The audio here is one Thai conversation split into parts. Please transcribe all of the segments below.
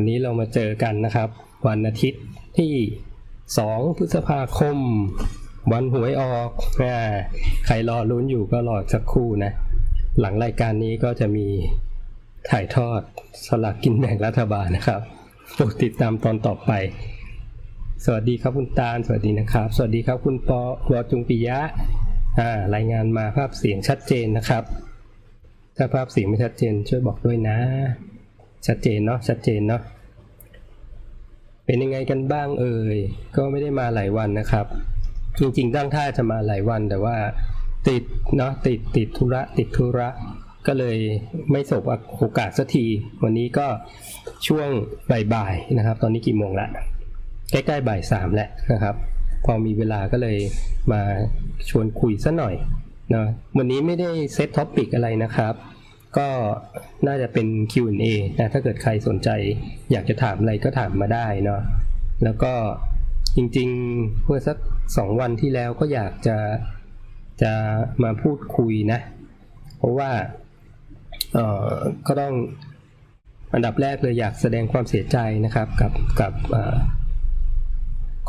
วันนี้เรามาเจอกันนะครับ วันอาทิตย์ที่ 2 พฤษภาคม วันหวยออกอ่าใครรอลุ้นอยู่ก็รอสักครู่นะ หลังรายการนี้ก็จะมีถ่ายทอดสลากกินแบ่งรัฐบาลนะครับโปรดติดตามตอนต่อไป สวัสดีครับคุณตาล สวัสดีนะครับ สวัสดีครับคุณปอวอจุงปิยะอ่ารายงานมาภาพเสียงชัดเจนนะครับ ถ้าภาพเสียงไม่ชัดเจนช่วยบอกด้วยนะ ชัดเจนเนาะชัดเจนเนาะเป็นยังไงกันบ้างเอ่ยก็ไม่ได้มาหลายวันนะครับ จริงๆตั้งท่าจะมาหลายวันแต่ว่าติดเนาะติดติดธุระติดธุระก็เลยไม่สบโอกาสสักที วันนี้ก็ช่วงบ่ายๆนะครับ ตอนนี้กี่โมงละใกล้ๆบ่ายสามแหล้วนะครับ พอมีเวลาก็เลยมาชวนคุยสัหน่อยนะวันนี้ไม่ได้เซตท็อปิกอะไรนะครับ ก็น่าจะเป็น Q&A นะถ้าเกิดใครสนใจอยากจะถามอะไรก็ถามมาได้เนาะแล้วก็จริงๆเมื่อสักสองวันที่แล้วก็อยากจะจะมาพูดคุยนะ เพราะว่าเอ่อก็ต้องอันดับแรกเลยอยากแสดงความเสียใจนะครับกับกับ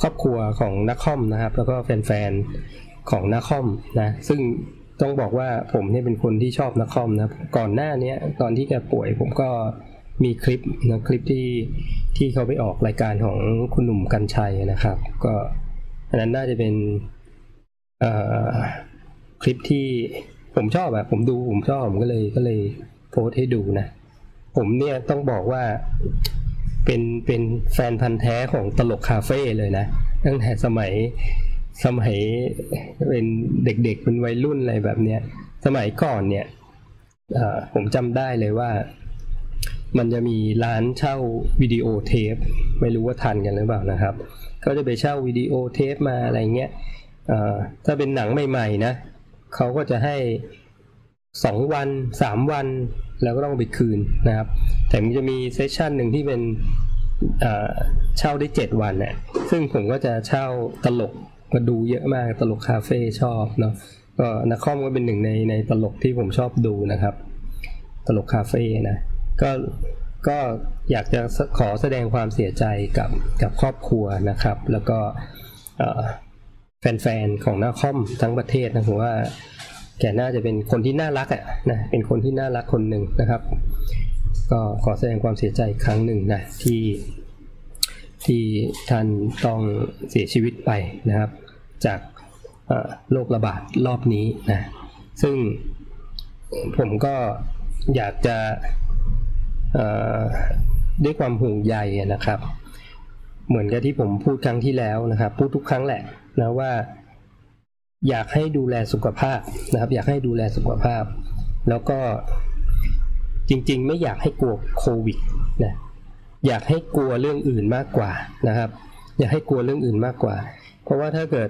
ครอบครัวของนักคอมนะครับ แล้วก็แฟนๆของนักคอมนะซึ่ง ต้องบอกว่าผมเนี่ยเป็นคนที่ชอบนักคอมนะก่อนหน้านี้ตอนที่แกป่วยผมก็มีคลิปนะคลิปที่ที่เขาไปออกรายการของคุณหนุ่มกัญชัยนะครับ ก็อันนั้นน่าจะเป็นเอ่อคลิปที่ผมชอบอะผมดูผมชอบผมก็เลยก็เลยโพสให้ดูนะ ผมเนี่ยต้องบอกว่าเป็นเป็นแฟนพันธ์แท้ของตลกคาเฟ่เลยนะตั้งแต่สมัย สมัยเป็นเด็กๆเป็นวัยรุ่นอะไรแบบเนี้ย สมัยก่อนเนี่ยผมจำได้เลยว่า มันจะมีร้านเช่าวิดีโอเทป ไม่รู้ว่าทันกันหรือเปล่านะครับ ก็จะไปเช่าวิดีโอเทปมาอะไรเงี้ยถ้าเป็นหนังใหม่ๆนะเขาก็จะให้สองวันสามวัน แล้วก็ต้องไปคืนนะครับ แต่มันจะมีเซสชันหนึ่งที่เป็นเอ่อเช่าได้เจ็ดวันเนี่ยซึ่งผมก็จะเช่าตลก มาดูเยอะมากตลกคาเฟ่ชอบเนาะก็นักคอมก็เป็นหนึ่งในในตลกที่ผมชอบดูนะครับ ตลกคาเฟ่นะก็ก็อยากจะขอแสดงความเสียใจกับกับครอบครัวนะครับ แล้วก็แฟนๆของนักคอมทั้งประเทศนะผมว่าแกน่าจะเป็นคนที่น่ารักอะนะเป็นคนที่น่ารักคนหนึ่งนะครับ ก็ขอแสดงความเสียใจครั้งหนึ่งนะที่ ที่ท่านต้องเสียชีวิตไปนะครับ จากโรคระบาดรอบนี้นะซึ่งผมก็อยากจะด้วยความห่วงใยนะครับ เหมือนกับที่ผมพูดครั้งที่แล้วนะครับ พูดทุกครั้งแหละนะว่า อยากให้ดูแลสุขภาพนะครับ อยากให้ดูแลสุขภาพ แล้วก็จริงๆ ไม่อยากให้กลัวโควิดนะ อยากให้กลัวเรื่องอื่นมากกว่านะครับ อยากให้กลัวเรื่องอื่นมากกว่า เพราะว่าถ้าเกิด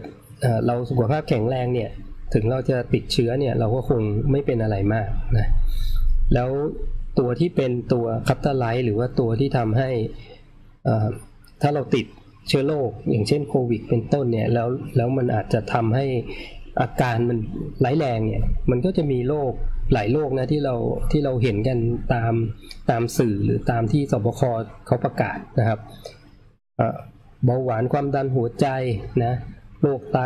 เราสุขภาพแข็งแรงเนี่ยถึงเราจะติดเชื้อเนี่ยเราก็คงไม่เป็นอะไรมากนะแล้วตัวที่เป็นตัว catalyst หรือว่าตัวที่ทำให้อ่อถ้าเราติดเชื้อโรคอย่างเช่นโควิด เป็นต้นเนี่ยแล้วแล้วมันอาจจะทำให้อาการมันร้ายแรงเนี่ยมันก็จะมีโรค หลายโรคนะที่เราที่เราเห็นกันตามตามสื่อหรือตามที่ศบคเขาประกาศนะครับเบาหวานความดันหัวใจนะโรคไต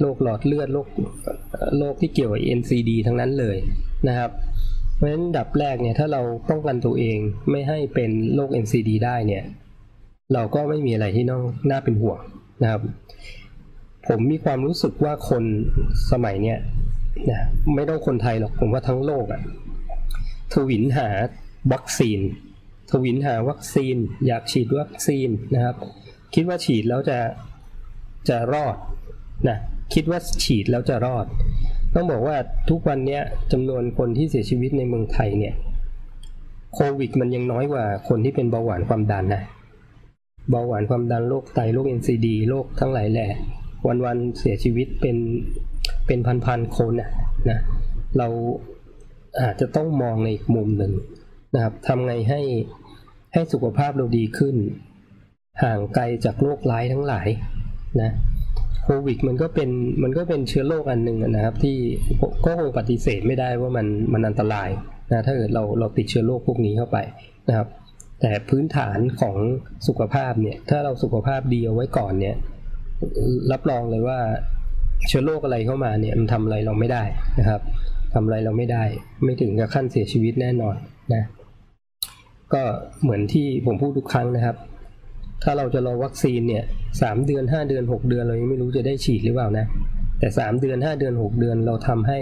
โรคหลอดเลือดโรคโรคที่เกี่ยวกับ NCD ทั้งนั้นเลยนะครับ เพราะฉะนั้นดับแรกเนี่ยถ้าเราป้องกันตัวเองไม่ให้เป็นโรค NCD ได้เนี่ยเราก็ไม่มีอะไรที่ต้องน่าเป็นห่วงนะครับ ผมมีความรู้สึกว่าคนสมัยเนี้ย นะไม่ต้องคนไทยหรอกผมว่าทั้งโลกอะทวินหาวัคซีน ทวินหาวัคซีน อยากฉีดวัคซีนนะครับ คิดว่าฉีดแล้วจะจะรอดนะคิดว่าฉีดแล้วจะรอด ต้องบอกว่าทุกวันนี้จำนวนคนที่เสียชีวิตในเมืองไทยเนี่ยโควิดมันยังน้อยกว่าคนที่เป็นเบาหวานความดันนะเบาหวานความดันโรคไตโรค NCD โรคทั้งหลายแหล่วันๆเสียชีวิตเป็น เป็นพันๆคนนะนะเราอาจจะต้องมองในอีกมุมหนึ่งนะครับทำไงให้ให้สุขภาพเราดีขึ้น ห่างไกลจากโรคร้ายทั้งหลายนะโควิดมันก็เป็นมันก็เป็นเชื้อโรคอันหนึ่งนะครับ ที่ก็คงปฏิเสธไม่ได้ว่ามันมันอันตรายนะถ้าเกิดเราเราติดเชื้อโรคพวกนี้เข้าไปนะครับแแต่พื้นฐานของสุขภาพเนี่ย ถ้าเราสุขภาพดีเอาไว้ก่อนเนี่ย รับรองเลยว่า เชื้อโรคอะไรเข้ามาเนี่ยมันทำอะไรเราไม่ได้นะครับทำอะไรเราไม่ได้ ไม่ถึงกับขั้นเสียชีวิตแน่นอนนะก็เหมือนที่ผมพูดทุกครั้งนะครับ ถ้าเราจะรอวัคซีนเนี่ยสามเดือนห้าเดือนหกเดือนเรายังไม่รู้จะได้ฉีดหรือเปล่านะแต่สามเดือนห้าเดือนหกเดือนเราทำให้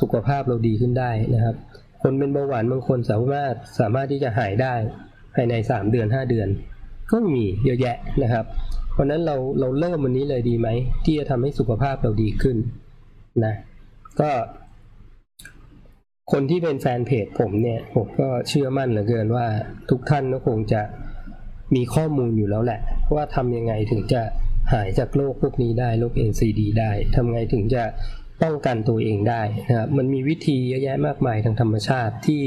สุขภาพเราดีขึ้นได้นะครับ คนเป็นเบาหวานบางคนสามารถสามารถที่จะหายได้ภายในสามเดือนห้าเดือน ก็มีเยอะแยะนะครับ ราะนั้นเราเราเริ่มวันนี้เลยดีไหม ที่จะทำให้สุขภาพเราดีขึ้นนะก็คนที่เป็นแฟนเพจผมเนี่ยผมก็เชื่อมั่นเหลือเกินว่าทุกท่านก็คงจะมีข้อมูลอยู่แล้วแหละ ว่าทำยังไงถึงจะหายจากโรคพวกนี้ได้โรค NCD ได้ทำไงถึงจะป้องกันตัวเองได้นะครับมันมีวิธีเยอะแยะมากมายทางธรรมชาติที่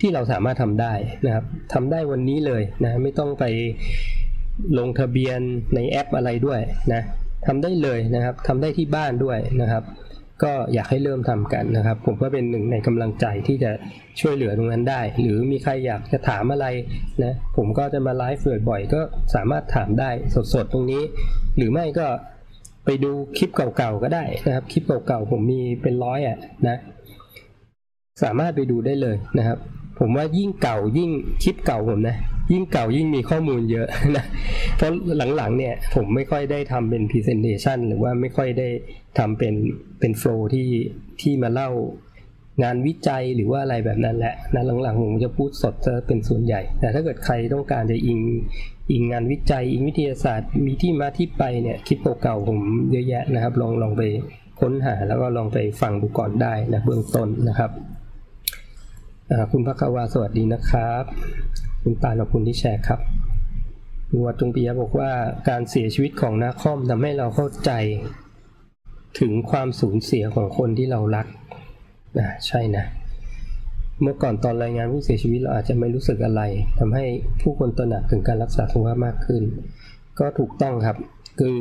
ที่เราสามารถทำได้นะครับทำได้วันนี้เลยนะไม่ต้องไป ลงทะเบียนในแอปอะไรด้วยนะทำได้เลยนะครับทำได้ที่บ้านด้วยนะครับ ก็อยากให้เริ่มทำกันนะครับ ผมก็เป็นหนึ่งในกำลังใจที่จะช่วยเหลือตรงนั้นได้ หรือมีใครอยากจะถามอะไรนะผมก็จะมาไลฟ์บ่อยๆก็สามารถถามได้สดๆตรงนี้ หรือไม่ก็ไปดูคลิปเก่าๆก็ได้นะครับ คลิปเก่าๆผมมีเป็นร้อยอะนะ สามารถไปดูได้เลยนะครับ ผมว่ายิ่งเก่ายิ่งคลิปเก่าผมนะ ยิ่งเก่ายิ่งมีข้อมูลเยอะนะเพราะหลังๆเนี่ยผมไม่ค่อยได้ทำเป็น presentation หรือว่าไม่ค่อยได้ทำเป็นเป็นโฟล์ที่ที่มาเล่างานวิจัยหรือว่าอะไรแบบนั้นแหละนะหลังๆผมจะพูดสดจะเป็นส่วนใหญ่ แต่ถ้าเกิดใครต้องการจะอิงอิงงานวิจัย อิงวิทยาศาสตร์ มีที่มาที่ไปเนี่ยคลิปเก่าๆผมเยอะแยะนะครับ ลองลองไปค้นหาแล้วก็ลองไปฟังดูก่อนได้นะเบื้องต้นนะครับคุณพักวาสวัสดีนะครับ คุณปานขอบคุณที่แชร์ครับคุณวัดจงปียบอกว่าการเสียชีวิตของนาคอมทำให้เราเข้าใจ ถึงความสูญเสียของคนที่เรารักนะใช่นะ เมื่อก่อนตอนรายงานผู้เสียชีวิตเราอาจจะไม่รู้สึกอะไรทำให้ผู้คนตระหนักถึงการรักษาสุขภาพมากขึ้น ก็ถูกต้องครับ คือ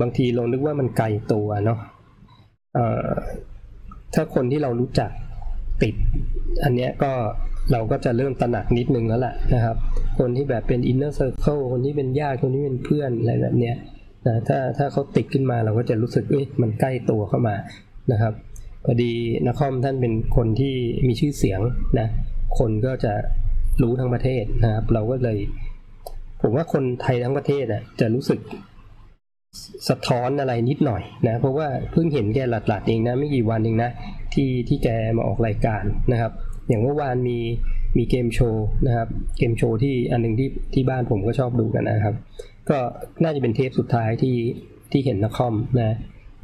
บางทีเรานึกว่ามันไกลตัวเนาะถ้าคนที่เรารู้จักติด อันเนี้ยก็ เราก็จะเริ่มตระหนักนิดนึงแล้วแหละนะครับ คนที่แบบเป็น inner circle คนที่เป็นญาติคนที่เป็นเพื่อนอะไรแบบเนี้ยนะถ้าถ้าเขาติดขึ้นมาเราก็จะรู้สึกเอ้ยมันใกล้ตัวเข้ามานะครับพอดีน้าค่อมท่านเป็นคนที่มีชื่อเสียงนะคนก็จะรู้ทั้งประเทศนะครับ เราก็เลย ผมว่าคนไทยทั้งประเทศอะจะรู้สึกสะท้อนอะไรนิดหน่อยนะเพราะว่าเพิ่งเห็นแกหลัดๆเองนะไม่กี่วันเองนะที่ที่แกมาออกรายการนะครับ อย่างเมื่อวานมีมีเกมโชว์นะครับเกมโชว์ที่อันนึงที่ที่บ้านผมก็ชอบดูกันนะครับ ก็น่าจะเป็นเทปสุดท้ายที่ที่เห็นนักคอมนะ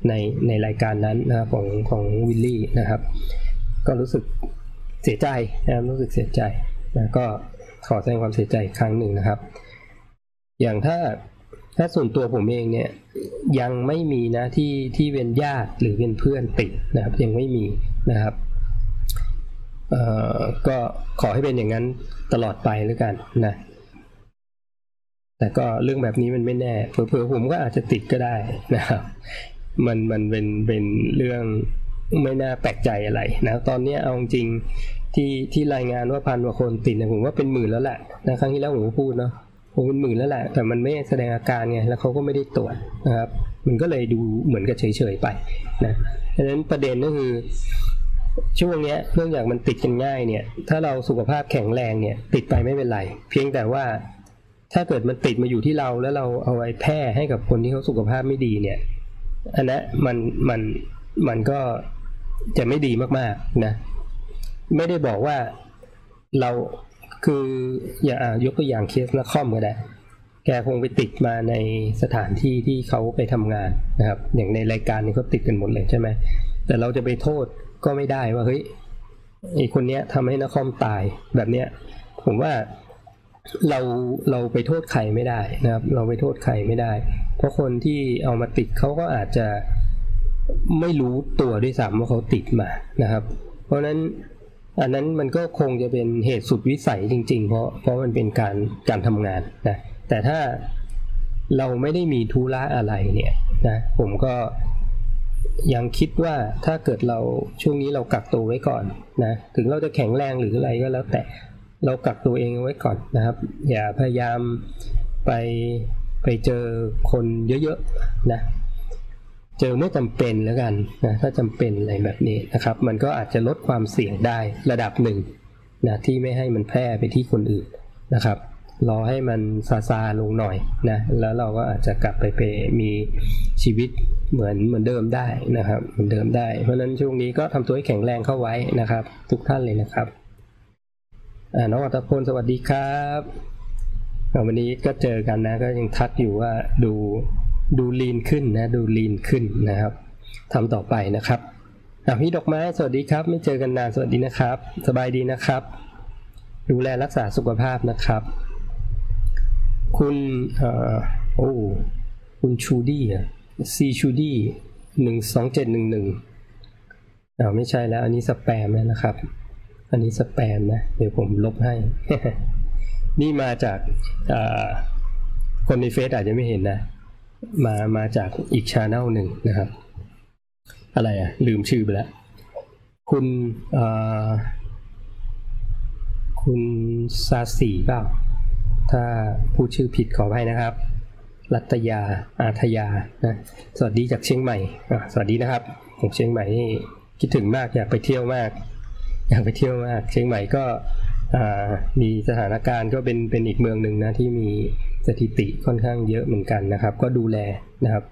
ในในรายการนั้นนะครับของของวิลลี่นะครับ ก็รู้สึกเสียใจนะรู้สึกเสียใจนะก็ขอแสดงความเสียใจครั้งหนึ่งนะครับ อย่างถ้าถ้าส่วนตัวผมเองเนี่ยยังไม่มีนะที่ที่เป็นญาติหรือเป็นเพื่อนติดนะครับยังไม่มีนะครับ ก็ขอให้เป็นอย่างนั้นตลอดไปแล้วกันนะ แต่ก็เรื่องแบบนี้มันไม่แน่เผื่อๆผมก็อาจจะติดก็ได้นะครับ มันมันเป็นเป็นเรื่องไม่น่าแปลกใจอะไรนะ ตอนนี้เอาจริงที่ที่รายงานว่าพันกว่าคนติดเนี่ยผมว่าเป็นหมื่นแล้วแหละนะครั้งที่แล้วผมก็พูดเนาะผมเป็นหมื่นแล้วแหละ แต่มันไม่แสดงอาการไง แล้วเขาก็ไม่ได้ตรวจนะครับ มันก็เลยดูเหมือนกับเฉยๆไปนะดังนั้นประเด็นก็คือ ช่วงเนี้ยเรื่องอย่างมันติดกันง่ายเนี่ย ถ้าเราสุขภาพแข็งแรงเนี่ย ติดไปไม่เป็นไร เพียงแต่ว่าถ้าเกิดมันติดมาอยู่ที่เราแล้วเราเอาไว้แพร่ให้กับคนที่เขาสุขภาพไม่ดีเนี่ย อันนั้นมันมันมันก็จะไม่ดีมากๆนะ ไม่ได้บอกว่าเราคืออย่างยกตัวอย่างเคสนักคอมก็ได้แกคงไปติดมาในสถานที่ที่เขาไปทำงานนะครับ อย่างในรายการนี้เขาติดกันหมดเลยใช่ไหมแต่เราจะไปโทษ ก็ไม่ได้ว่าเฮ้ยไอคนเนี้ยทำให้นักคอมตายแบบเนี้ย ผมว่าเราเราไปโทษใครไม่ได้นะครับ เราไปโทษใครไม่ได้ เพราะคนที่เอามาติดเขาก็อาจจะไม่รู้ตัวด้วยซ้ำว่าเขาติดมานะครับ เพราะนั้นอันนั้นมันก็คงจะเป็นเหตุสุดวิสัยจริง ๆ เพราะเพราะมันเป็นการการทำงานนะแต่ถ้าเราไม่ได้มีธุระอะไรเนี่ยนะผมก็ ยังคิดว่าถ้าเกิดเราช่วงนี้เรากักตัวไว้ก่อนนะถึงเราจะแข็งแรงหรืออะไรก็แล้วแต่เรากักตัวเองเอาไว้ก่อนนะครับ อย่าพยายามไปไปเจอคนเยอะๆนะเจอเมื่อจำเป็นแล้วกันนะถ้าจำเป็นอะไรแบบนี้นะครับ มันก็อาจจะลดความเสี่ยงได้ระดับหนึ่งนะที่ไม่ให้มันแพร่ไปที่คนอื่นนะครับ รอให้มันซาซาลงหน่อยนะแล้วเราก็อาจจะกลับไปไปมีชีวิตเหมือนเหมือนเดิมได้นะครับ เหมือนเดิมได้ เพราะฉะนั้นช่วงนี้ก็ทำตัวให้แข็งแรงเข้าไว้นะครับ ทุกท่านเลยนะครับอ่าน้องอัตพลสวัสดีครับวันนี้ก็เจอกันนะก็ยังทักอยู่ว่าดูดูลีนขึ้นนะดูลีนขึ้นนะครับทำต่อไปนะครับอ่าพี่ดอกไม้สวัสดีครับ ไม่เจอกันนานสวัสดีนะครับ สบายดีนะครับ ดูแลรักษาสุขภาพนะครับ คุณอโอ้คุณชูดี้อะซีชูดี้หนึ่งสองเจ็ดหนึ่งหนึ่งอ่าไม่ใช่แล้ว อันนี้สแปมแล้วนะครับ อันนี้สแปมนะ เดี๋ยวผมลบให้ นี่มาจากคนในเฟซอาจจะไม่เห็นนะ มามาจากอีกชาแนลหนึ่งนะครับ อะไรอะ ลืมชื่อไปแล้ว คุณคุณซาสีเปล่า ถ้าพูดชื่อผิดขออภัยนะครับ รัตยาอาทยานะสวัสดีจากเชียงใหม่สวัสดีนะครับผมเชียงใหม่นี่คิดถึงมากอยากไปเที่ยวมาก อยากไปเที่ยวมาก เชียงใหม่ก็มีสถานการณ์ก็เป็นเป็นอีกเมืองหนึ่งนะที่มีสถิติค่อนข้างเยอะเหมือนกันนะครับ ก็ดูแลนะครับ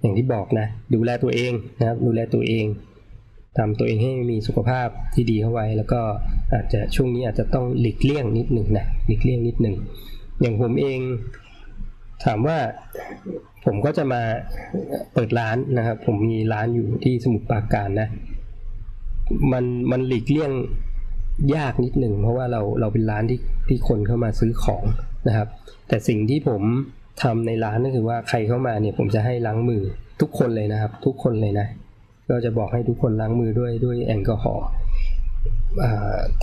อย่างที่บอกนะ ดูแลตัวเองนะครับ ดูแลตัวเองทำตัวเองให้มีสุขภาพที่ดีเข้าไว้ แล้วก็อาจจะช่วงนี้อาจจะต้องหลีกเลี่ยงนิดหนึ่งนะหลีกเลี่ยงนิดหนึ่ง อย่างผมเองถามว่าผมก็จะมาเปิดร้านนะครับ ผมมีร้านอยู่ที่สมุทรปราการนะ มันมันหลีกเลี่ยงยากนิดหนึ่งเพราะว่าเราเราเป็นร้านที่ที่คนเข้ามาซื้อของนะครับ แต่สิ่งที่ผมทำในร้านก็คือว่าใครเข้ามาเนี่ย ผมจะให้ล้างมือทุกคนเลยนะครับ ทุกคนเลยนะ ก็จะบอกให้ทุกคนล้างมือด้วยด้วยแอลกอฮอล์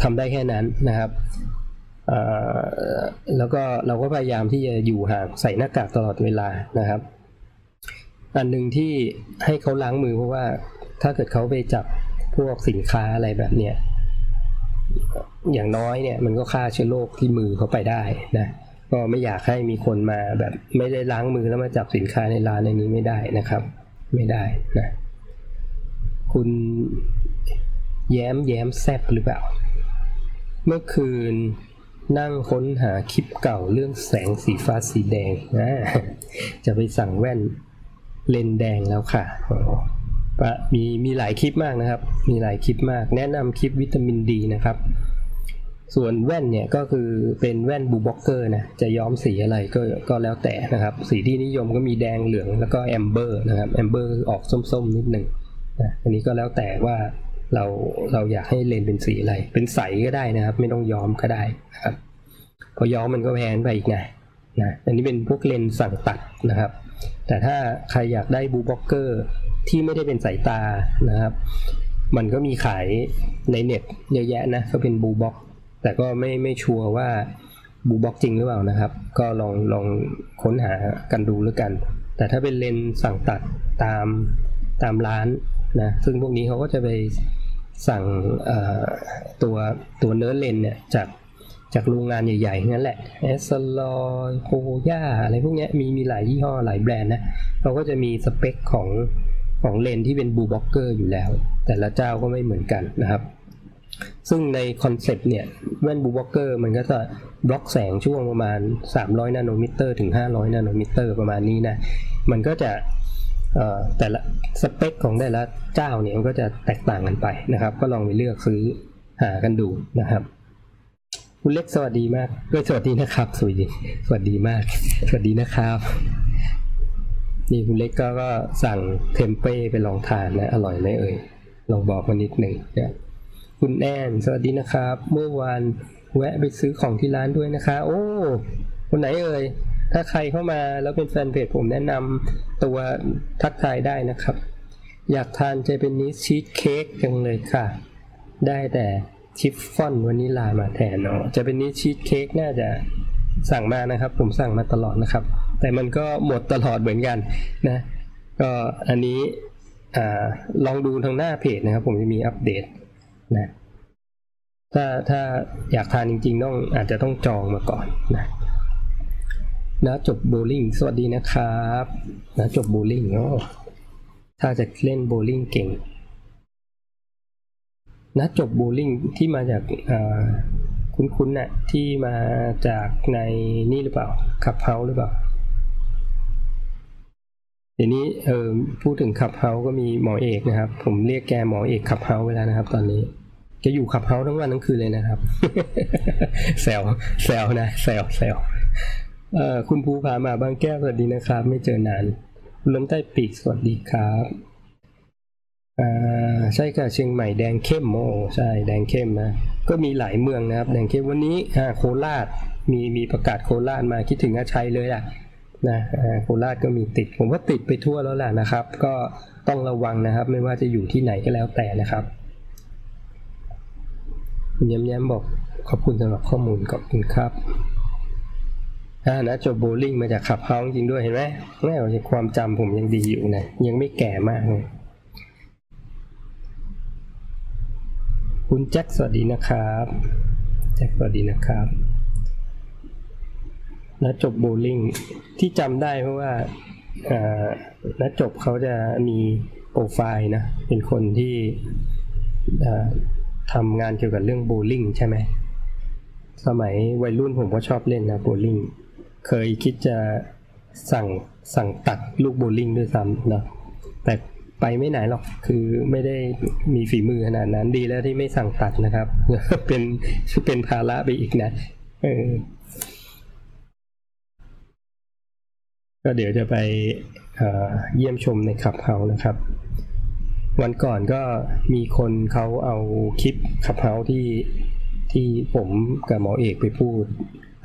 ทำได้แค่นั้นนะครับ แล้วก็เราก็พยายามที่จะอยู่ห่างใส่หน้ากากตลอดเวลานะครับ อันหนึ่งที่ให้เขาล้างมือเพราะว่าถ้าเกิดเขาไปจับพวกสินค้าอะไรแบบเนี้ยอย่างน้อยเนี่ยมันก็ฆ่าเชื้อโรคที่มือเขาไปได้นะก็ไม่อยากให้มีคนมาแบบไม่ได้ล้างมือแล้วมาจับสินค้าในร้านในนี้ไม่ได้นะครับ ไม่ได้นะคุณแย้มแย้มแซบหรือเปล่า เมื่อคืน นั่งค้นหาคลิปเก่าเรื่องแสงสีฟ้าสีแดงนะจะไปสั่งแว่นเลนส์แดงแล้วค่ะอ๋อปะมีมีหลายคลิปมากนะครับ มีหลายคลิปมาก แนะนำคลิปวิตามินดีนะครับ ส่วนแว่นเนี่ยก็คือเป็นแว่น blue blocker นะ จะย้อมสีอะไรก็ก็แล้วแต่นะครับ สีที่นิยมก็มีแดงเหลืองแล้วก็ amber นะครับ amber ออกส้มๆนิดหนึ่งนะ อันนี้ก็แล้วแต่ว่า เราเราอยากให้เลนส์เป็นสีอะไร เป็นใสก็ได้นะครับ ไม่ต้องย้อมก็ได้นะครับพอย้อมมันก็แพงไปอีกไงนะอันนี้เป็นพวกเลนส์สั่งตัดนะครับ แต่ถ้าใครอยากได้ blue blocker ที่ไม่ได้เป็นสายตานะครับ มันก็มีขายในเน็ตเยอะแยะนะก็เป็น blue block แต่ก็ไม่ไม่ชัวร์ว่า blue block จริงหรือเปล่านะครับ ก็ลองลองค้นหากันดูแล้วกัน แต่ถ้าเป็นเลนส์สั่งตัดตามตามร้านนะซึ่งพวกนี้เขาก็จะไป สั่งตัวตัวเนื้อเลนส์เนี่ยจากจากโรงงานใหญ่ๆนั่นแหละ Essilor Hoya อะไรพวกนี้มีมีหลายยี่ห้อหลายแบรนด์นะเราก็จะมีสเปคของของเลนส์ที่เป็น blue blocker อยู่แล้ว แต่ละเจ้าก็ไม่เหมือนกันนะครับ ซึ่งในคอนเซปต์เนี่ยแว่น blue blocker มันก็จะบล็อกแสงช่วงประมาณ 300 นาโนมิเตอร์ถึง 500 นาโนมิเตอร์ประมาณนี้นะ มันก็จะ แต่ละสเปคของแต่ละเจ้าเนี่ยมันก็จะแตกต่างกันไปนะครับ ก็ลองไปเลือกซื้อหากันดูนะครับคุณเล็กสวัสดีมากด้วยสวัสดีนะครับสวัสดีสวัสดีมาก สวัสดีนะครับนี่คุณเล็กก็ก็สั่งเทมเป้ไปลองทานนะอร่อยไหมเอ่ยลองบอกมานิดหนึ่งนะคุณแอนสวัสดีนะครับ เมื่อวานแวะไปซื้อของที่ร้านด้วยนะคะ โอ้คนไหนเอ่ย ถ้าใครเข้ามาแล้วเป็นแฟนเพจผมแนะนำตัวทักทายได้นะครับ อยากทานเจแปนนิสชีสเค้กจังเลยค่ะ ได้แต่ชิฟฟ่อนวานิลามาแทนเนาะจะเป็นนิสชีสเค้กน่าจะสั่งมานะครับ ผมสั่งมาตลอดนะครับ แต่มันก็หมดตลอดเหมือนกันนะ ก็อันนี้อลองดูทางหน้าเพจนะครับ ผมจะมีอัปเดตนะถ้าถ้าอยากทานจริงๆต้องอาจจะต้องจองมาก่อนนะ นะจบโบลิ่งสวัสดีนะครับนะจบโบลิ่งโอ้ถ้าจะเล่นโบลิ่งเก่งนะจบโบลิ่งที่มาจากคุ้นๆนะ่ะที่มาจากในนี่หรือเปล่าขับเฮาหรือเปล่าเดี๋ยวนี้เออพูดถึงขับเฮาก็มีหมอเอกนะครับ ผมเรียกแกหมอเอกขับเฮาเวลานะครับ ตอนนี้จะอยู่ขับเฮาทั้งวันทั้งคืนเลยนะครับแซวแซวนะแซวแซว คุณภูพามาบางแก้วสวัสดีนะครับ ไม่เจอนานคุณล้มใต้ปีกสวัสดีครับอ่าใช่ค่ะเชียงใหม่แดงเข้มโอ้ใช่แดงเข้มนะก็มีหลายเมืองนะครับ แดงเข้มวันนี้อ่าโคราชมีมีประกาศโคราชมาคิดถึงอาชัยเลยอะนะโคราชก็มีติด ผมว่าติดไปทั่วแล้วแหละนะครับ ก็ต้องระวังนะครับ ไม่ว่าจะอยู่ที่ไหนก็แล้วแต่นะครับย้ำย้ำบอกขอบคุณสำหรับข้อมูลขอบคุณครับ อ่านะจบโบลิ่งมาจากขับเฮาจริงด้วยเห็นไหมแม่ความจำผมยังดีอยู่นะยังไม่แก่มากเลยคุณแจ็คสวัสดีนะครับแจ็คสวัสดีนะครับนัดจบโบลิ่งที่จำได้เพราะว่านัดจบเขาจะมีโปรไฟล์นะเป็นคนที่ทำงานเกี่ยวกับเรื่องโบลิ่งใช่ไหมสมัยวัยรุ่นผมก็ชอบเล่นนะโบลิ่ง เคยคิดจะสั่งสั่งตัดลูกโบลิ่งด้วยซ้ำนะแต่ไปไม่ไหนหรอกคือไม่ได้มีฝีมือขนาดนั้นดีแล้วที่ไม่สั่งตัดนะครับ เป็นเป็นภาระไปอีกนะเออก็เดี๋ยวจะไปเยี่ยมชมในขับเฮานะครับ วันก่อนก็มีคนเขาเอาคลิปขับเฮาที่ที่ผมกับหมอเอกไปพูด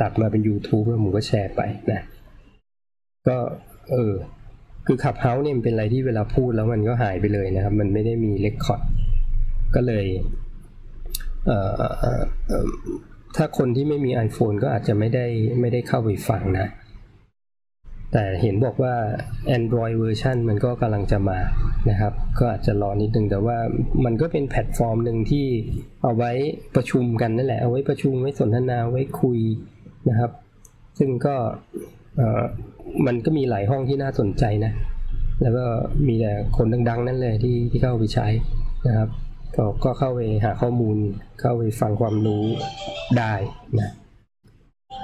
ตัดมาเป็น YouTube แล้วผมก็แชร์ไปนะ ก็เออ คือ Clubhouse เนี่ยมันเป็นอะไรที่เวลาพูดแล้วมันก็หายไปเลยนะครับ มันไม่ได้มี record ก็เลยเอ่อถ้าคนที่ไม่มี iPhone ก็อาจจะไม่ได้ไม่ได้เข้าไปฟังนะ แต่เห็นบอกว่า Android เวอร์ชันมันก็กำลังจะมานะครับ ก็อาจจะรอนิดนึงแต่ว่ามันก็เป็นแพลตฟอร์มหนึ่งที่เอาไว้ประชุมกันนั่นแหละ เอาไว้ประชุมไว้สนทนาไว้คุย นะครับ ซึ่งก็มันก็มีหลายห้องที่น่าสนใจนะ แล้วก็มีแต่คนดัง ๆ นั่นเลยที่ที่เข้าไปใช้นะครับ ก็ก็เข้าไปหาข้อมูล เข้าไปฟังความรู้ได้นะ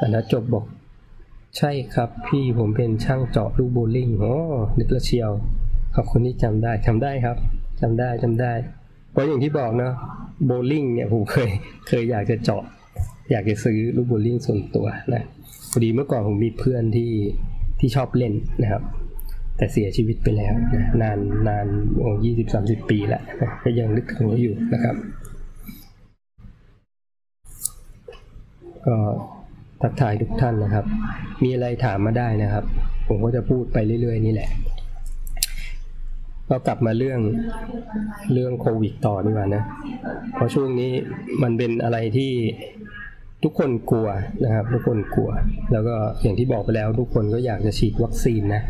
อันนั้นจบบอก ใช่ครับพี่ผมเป็นช่างเจาะลูกโบลิ่งอ๋อนึกละเชียว ขอบคุณที่จำได้จำได้ครับจำได้จำได้เพราะอย่างที่บอกเนาะโบลิ่งเนี่ยผมเคยเคยอยากจะเจาะ อยากจะซื้อลูกโบลิ่งส่วนตัวนะพอดีเมื่อก่อนผมมีเพื่อนที่ที่ชอบเล่นนะครับ แต่เสียชีวิตไปแล้วนะนานนานโอ้ยี่สิบสามสิบปีแล้วนะก็ยังนึกถึงอยู่นะครับ ก็ทักทายทุกท่านนะครับ มีอะไรถามมาได้นะครับ ผมก็จะพูดไปเรื่อย ๆ นี่แหละก็กลับมาเรื่องเรื่องโควิดต่อดีกว่านะ เพราะช่วงนี้มันเป็นอะไรที่ ทุกคนกลัวนะครับ ทุกคนกลัว แล้วก็อย่างที่บอกไปแล้วทุกคนก็อยากจะฉีดวัคซีนนะ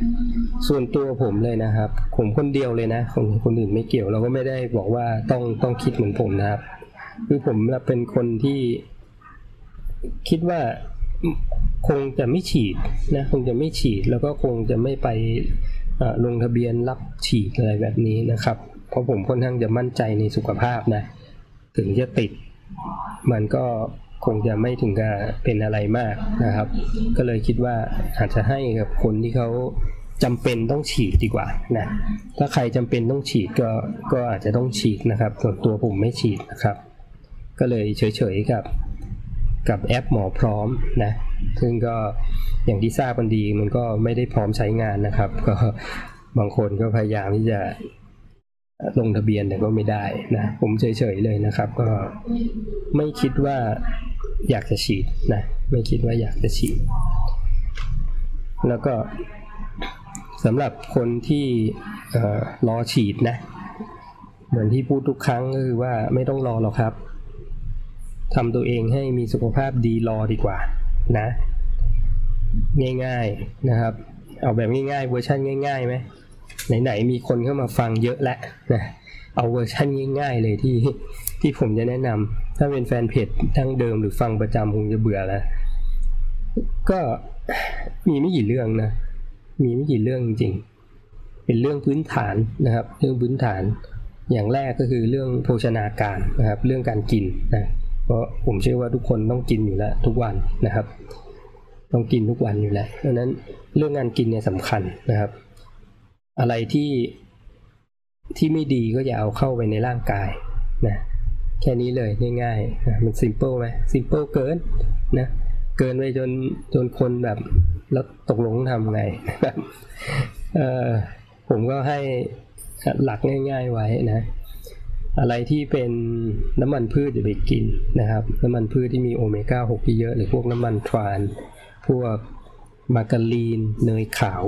ส่วนตัวผมเลยนะครับ ผมคนเดียวเลยนะคนคนอื่นไม่เกี่ยวเราก็ไม่ได้บอกว่าต้องต้องคิดเหมือนผมนะครับ คือผมเป็นคนที่คิดว่าคงจะไม่ฉีดนะคงจะไม่ฉีดแล้วก็คงจะไม่ไปลงทะเบียนรับฉีดอะไรแบบนี้นะครับ เพราะผมค่อนข้างจะมั่นใจในสุขภาพนะ ถึงจะติด มันก็ คงจะไม่ถึงกับเป็นอะไรมากนะครับ ก็เลยคิดว่าอาจจะให้กับคนที่เขาจำเป็นต้องฉีดดีกว่านะถ้าใครจำเป็นต้องฉีดก็ก็อาจจะต้องฉีดนะครับส่วนตัวผมไม่ฉีดนะครับ ก็เลยเฉยๆกับกับแอปหมอพร้อมนะซึ่งก็อย่างที่ทราบกันดีมันก็ไม่ได้พร้อมใช้งานนะครับ ก็บางคนก็พยายามที่จะ ลงทะเบียนแต่ก็ไม่ได้นะผมเฉยๆเลยนะครับ ก็ไม่คิดว่าอยากจะฉีดนะไม่คิดว่าอยากจะฉีด แล้วก็สำหรับคนที่รอฉีดนะ เหมือนที่พูดทุกครั้งก็คือว่าไม่ต้องรอหรอกครับทำตัวเองให้มีสุขภาพดีรอดีกว่านะ ง่ายๆนะครับ เอาแบบง่ายๆเวอร์ชันง่ายๆไหม ไหนๆมีคนเข้ามาฟังเยอะแล้วนะเอาเวอร์ชันง่าย ๆ เลยที่ที่ผมจะแนะนำถ้าเป็นแฟนเพจทั้งเดิมหรือฟังประจำคงจะเบื่อแล้ว ก็มีไม่กี่เรื่องนะ มีไม่กี่เรื่องจริงเป็นเรื่องพื้นฐานนะครับ เรื่องพื้นฐานอย่างแรกก็คือเรื่องโภชนาการนะครับ เรื่องการกินนะเพราะผมเชื่อว่าทุกคนต้องกินอยู่แล้วทุกวันนะครับ ต้องกินทุกวันอยู่แล้วดังนั้นเรื่องงานกินเนี่ยสำคัญนะครับ อะไรที่ที่ไม่ดีก็อย่าเอาเข้าไปในร่างกายนะแค่นี้เลยง่ายๆนะมัน simple ไหม simple เกินนะเกินไปจนจนคนแบบแล้วตกลงทำไงเออผมก็ให้หลักง่าย ๆไว้นะ อะไรที่เป็นน้ำมันพืชอย่าไปกินนะครับ น้ำมันพืชที่มีโอเมก้า6เยอะหรือพวกน้ำมันทราน พวกมาการีน เนยขาว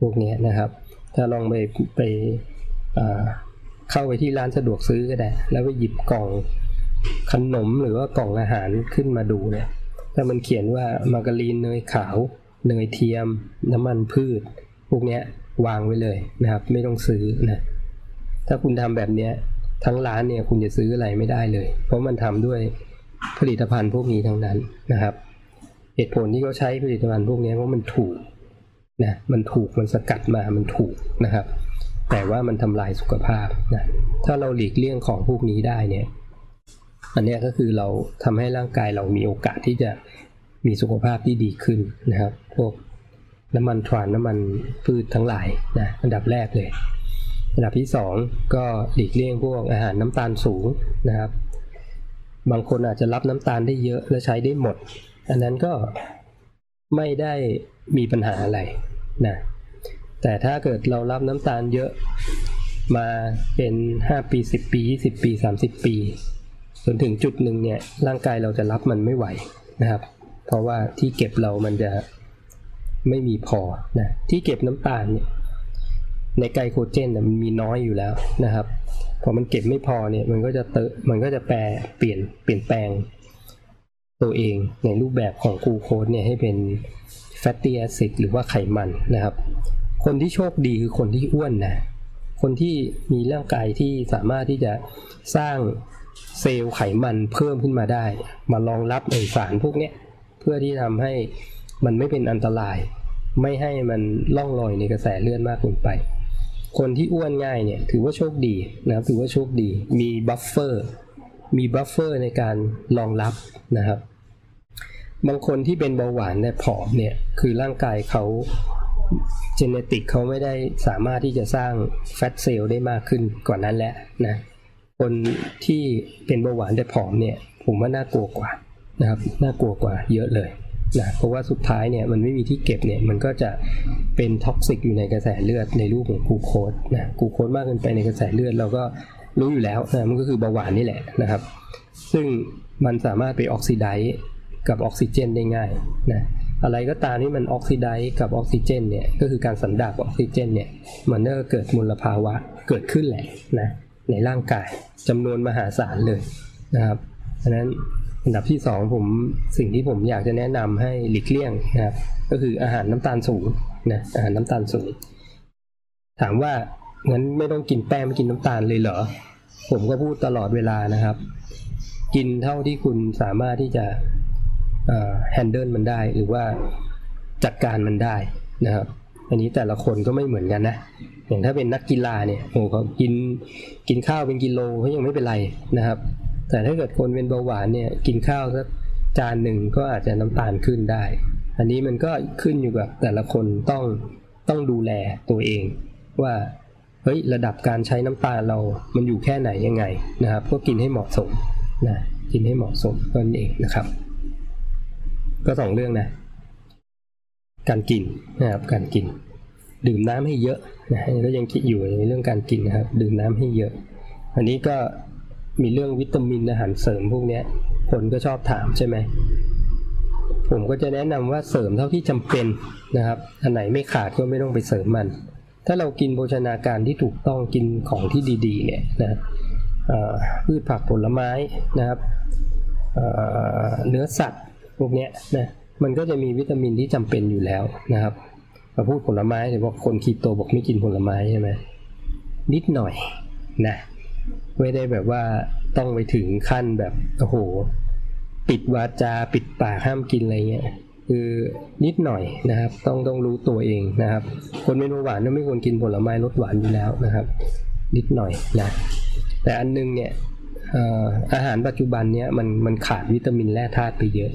พวกนี้นะครับ ถ้าลองไปไปเข้าไปที่ร้านสะดวกซื้อก็ได้ แล้วไปหยิบกล่องขนมหรือว่ากล่องอาหารขึ้นมาดูเนี่ยถ้ามันเขียนว่ามาการีนเนยขาว เนยเทียม น้ำมันพืช พวกนี้วางไว้เลยนะครับ ไม่ต้องซื้อนะถ้าคุณทำแบบนี้ทั้งร้านเนี่ยคุณจะซื้ออะไรไม่ได้เลย เพราะมันทำด้วยผลิตภัณฑ์พวกนี้ทั้งนั้นนะครับ เหตุผลที่เขาใช้ผลิตภัณฑ์พวกนี้เพราะมันถูก นะมันถูกมันสกัดมามันถูกนะครับ แต่ว่ามันทำลายสุขภาพนะถ้าเราหลีกเลี่ยงของพวกนี้ได้เนี่ยอันนี้ก็คือเราทำให้ร่างกายเรามีโอกาสที่จะมีสุขภาพที่ดีขึ้นนะครับ พวกน้ำมันทรานน้ำมันพืชทั้งหลายนะอันดับแรกเลยอันดับที่ 2 ก็หลีกเลี่ยงพวกอาหารน้ำตาลสูงนะครับ บางคนอาจจะรับน้ำตาลได้เยอะและใช้ได้หมด อันนั้นก็ไม่ได้มีปัญหาอะไร นะแต่ถ้าเกิดเรารับน้ำตาลเยอะมาเป็น 5 ปี 10 ปี 20 ปี 30 ปี จนถึงจุดหนึ่งเนี่ยร่างกายเราจะรับมันไม่ไหวนะครับ เพราะว่าที่เก็บเรามันจะไม่มีพอนะที่เก็บน้ำตาลเนี่ยในไกลโคเจนมันมีน้อยอยู่แล้วนะครับพอมันเก็บไม่พอเนี่ยมันก็จะเตะมันก็จะแปลเปลี่ยนเปลี่ยนแปลงตัวเองในรูปแบบของกูโคสเนี่ยให้เป็น แฟตตี้แอซิดหรือว่าไขมันนะครับ คนที่โชคดีคือคนที่อ้วนนะ คนที่มีร่างกายที่สามารถที่จะสร้างเซลล์ไขมันเพิ่มขึ้นมาได้ มารองรับไอสารพวกนี้เพื่อที่ทำให้มันไม่เป็นอันตราย ไม่ให้มันล่องลอยในกระแสเลือดมากเกินไป คนที่อ้วนง่ายเนี่ยถือว่าโชคดีนะครับถือว่าโชคดีมี buffer มี buffer ในการรองรับนะครับ บางคนที่เป็นเบาหวานเนี่ยผอมเนี่ยคือร่างกายเขา genetic เขาไม่ได้สามารถที่จะสร้าง fat cell ได้มากขึ้นกว่านั้นแล้วนะคนที่เป็นเบาหวานแต่ผอมเนี่ยผมว่าน่ากลัวกว่านะครับน่ากลัวกว่าเยอะเลยนะเพราะว่าสุดท้ายเนี่ยมันไม่มีที่เก็บเนี่ยมันก็จะเป็น toxic อยู่ในกระแสเลือดในรูปของกูโคสนะกูโคสมากเกินไปในกระแสเลือดเราก็รู้อยู่แล้วนะมันก็คือเบาหวานนี่แหละนะครับ ซึ่งมันสามารถไปออกซิไดซ์ กับออกซิเจนได้ง่ายนะอะไรก็ตามที่มันออกซิไดซ์กับออกซิเจนเนี่ยก็คือการสันดาบออกซิเจนเนี่ยมันก็เกิดมลภาวะเกิดขึ้นแหละนะในร่างกายจำนวนมหาศาลเลยนะครับเพราะนั้นอันดับที่สองผมสิ่งที่ผมอยากจะแนะนำให้หลีกเลี่ยงนะครับก็คืออาหารน้ำตาลสูงนะอาหารน้ำตาลสูง ถามว่างั้นไม่ต้องกินแป้งไม่กินน้ำตาลเลยเหรอ ผมก็พูดตลอดเวลานะครับ กินเท่าที่คุณสามารถที่จะ แฮนเดิลมันได้หรือว่าจัดการมันได้นะครับอันนี้แต่ละคนก็ไม่เหมือนกันนะ อย่างถ้าเป็นนักกีฬาเนี่ยโอ้เขากินกินข้าวเป็นกิโลเขายังไม่เป็นไรนะครับ แต่ถ้าเกิดคนเป็นเบาหวานเนี่ยกินข้าวสักจานหนึ่งก็อาจจะน้ำตาลขึ้นได้ อันนี้มันก็ขึ้นอยู่กับแต่ละคนต้องต้องดูแลตัวเอง ว่าเฮ้ยระดับการใช้น้ำตาลเรา มันอยู่แค่ไหนยังไงนะครับ ก็กินให้เหมาะสมนะกินให้เหมาะสมนั่นเองนะครับ ก็สองเรื่องนะ การกินนะครับการกิน ดื่มน้ำให้เยอะนะก็ยังคิดอยู่ในเรื่องการกินนะครับ ดื่มน้ำให้เยอะ อันนี้ก็มีเรื่องวิตามินอาหารเสริมพวกนี้คนก็ชอบถามใช่ไหมผมก็จะแนะนำว่าเสริมเท่าที่จำเป็นนะครับ อันไหนไม่ขาดก็ไม่ต้องไปเสริมมัน ถ้าเรากินโภชนาการที่ถูกต้องกินของที่ดีๆ เนี่ยนะพืชผักผลไม้นะครับเนื้อสัตว์ พวกนี้นะมันก็จะมีวิตามินที่จำเป็นอยู่แล้วนะครับมาพูดผลไม้แต่ว่าคนคีโตบอกไม่กินผลไม้ใช่ไหมนิดหน่อยนะไม่ได้แบบว่าต้องไปถึงขั้นแบบโอ้โห ปิดวาจาปิดปากห้ามกินอะไรเงี้ยคือนิดหน่อยนะครับ ต้องต้องรู้ตัวเองนะครับ คนเป็นเบาหวานไม่ควรกินผลไม้รสหวานอยู่แล้วนะครับ นิดหน่อยนะแต่อันนึงเนี่ยอาหารปัจจุบันเนี้ยมันมันขาดวิตามินแร่ธาตุไปเยอะ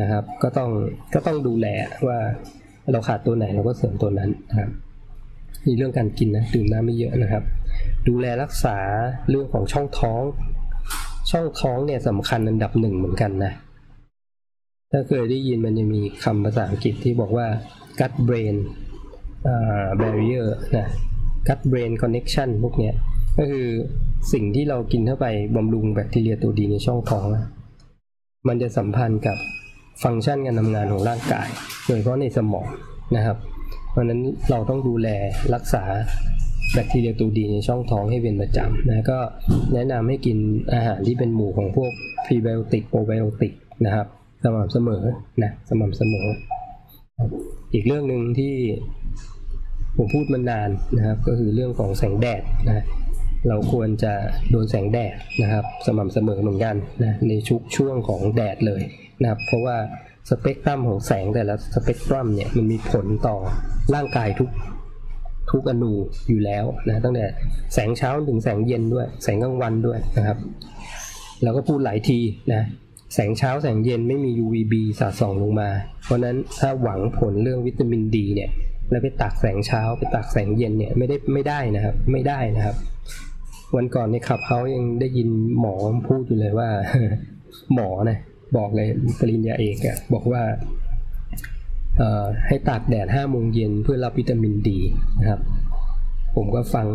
นะครับ ก็ต้องก็ต้องดูแลว่าเราขาดตัวไหนเราก็เสริมตัวนั้นนะครับนี่เรื่องการกินนะดื่มน้ำไม่เยอะนะครับ ดูแลรักษาเรื่องของช่องท้อง ช่องท้องเนี่ยสำคัญอันดับหนึ่งเหมือนกันนะถ้าเคยได้ยินมันจะมีคำภาษาอังกฤษที่บอกว่า gut brain barrier นะ gut brain connection พวกเนี้ยก็คือสิ่งที่เรากินเข้าไปบำรุงแบคทีเรียตัวดีในช่องท้อง มันจะสัมพันธ์กับ ฟังก์ชันการทำงานของร่างกาย โดยเฉพาะในสมองนะครับ เพราะนั้นเราต้องดูแลรักษาแบคทีเรียตัวดีในช่องท้องให้เป็นประจำนะก็แนะนำให้กินอาหารที่เป็นหมู่ของพวกพรีไบโอติกโปรไบโอติกนะครับสม่ำเสมอนะสม่ำเสมอ อีกเรื่องหนึ่งที่ผมพูดมานานนะครับ ก็คือเรื่องของแสงแดดนะเราควรจะโดนแสงแดดนะครับ สม่ำเสมอเหมือนกันนะในชุกช่วงของแดดเลย นะครับเพราะว่าสเปกตรัมของแสงแต่ละสเปกตรัมเนี่ยมันมีผลต่อร่างกายทุกทุกอนูอยู่แล้วนะตั้งแต่แสงเช้าถึงแสงเย็นด้วย แสงกลางวันด้วยนะครับเราก็พูดหลายทีนะแสงเช้าแสงเย็นไม่มี UVB สาดส่องลงมา เพราะนั้นถ้าหวังผลเรื่องวิตามินดีเนี่ยแล้วไปตักแสงเช้าไปตักแสงเย็นเนี่ยไม่ได้ไม่ได้นะครับไม่ได้นะครับ วันก่อนในขับเขายังได้ยินหมอพูดอยู่เลยว่า หมอนะ บอกเลยปริญญาเอกอะบอกว่าให้ตากแดดห้าโมงเย็นเพื่อรับวิตามินดีนะครับ ผมก็ฟัง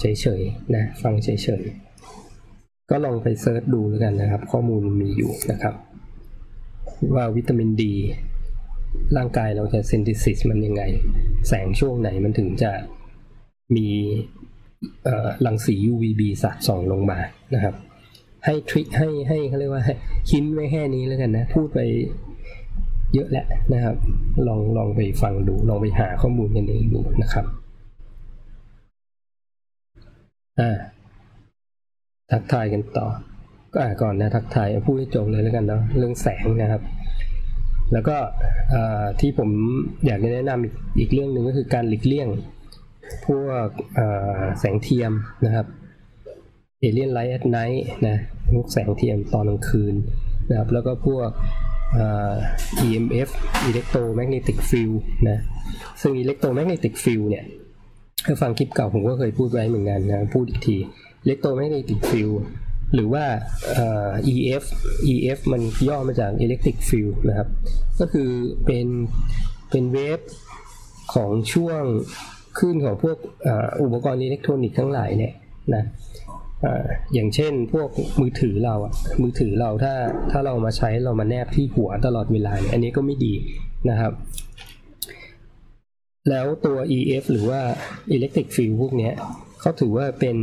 เฉยๆนะฟังเฉยๆ ก็ลองไปเซิร์ชดูแล้วกันนะครับ ข้อมูลมีอยู่นะครับ ว่าวิตามินดี ร่างกายเราจะเซนติซิสมันยังไง แสงช่วงไหนมันถึงจะมีรังสี UVB สาดส่องลงมานะครับ ให้ทริคให้ให้เขาเรียกว่าคินไว้แค่นี้แล้วกันนะ พูดไปเยอะแหละนะครับ ลองลองไปฟังดู ลองไปหาข้อมูลกันเองดูนะครับอ่าทักทายกันต่อ ก็อ่าก่อนนะทักทายพูดให้จบเลยแล้วกันเนาะเรื่องแสงนะครับ แล้วก็ที่ผมอยากจะแนะนำอีกเรื่องหนึ่งก็คือการหลีกเลี่ยง พวกแสงเทียมนะครับ alien light at night นะพวกแสงเทียมตอนกลางคืนนะครับแล้วก็พวก EMF electromagnetic field นะซึ่ง electromagnetic field เนี่ยถ้าฟังคลิปเก่าผมก็เคยพูดไว้เหมือนกันนะพูดอีกที electromagnetic field หรือว่า EF EF มันย่อมาจาก electric field นะครับ ก็คือเป็นเป็นเวฟของช่วงขึ้นของพวกอุปกรณ์อิเล็กทรอนิกส์ทั้งหลายเนี่ยนะ อย่างเช่น พวกมือถือเราอะมือถือเราถ้าถ้าเรามาใช้เรามาแนบที่หัวตลอดเวลาเนี่ยอันนี้ก็ไม่ดีนะครับ แล้วตัว EF หรือว่า Electric Field พวกนี้เขาถือว่าเป็น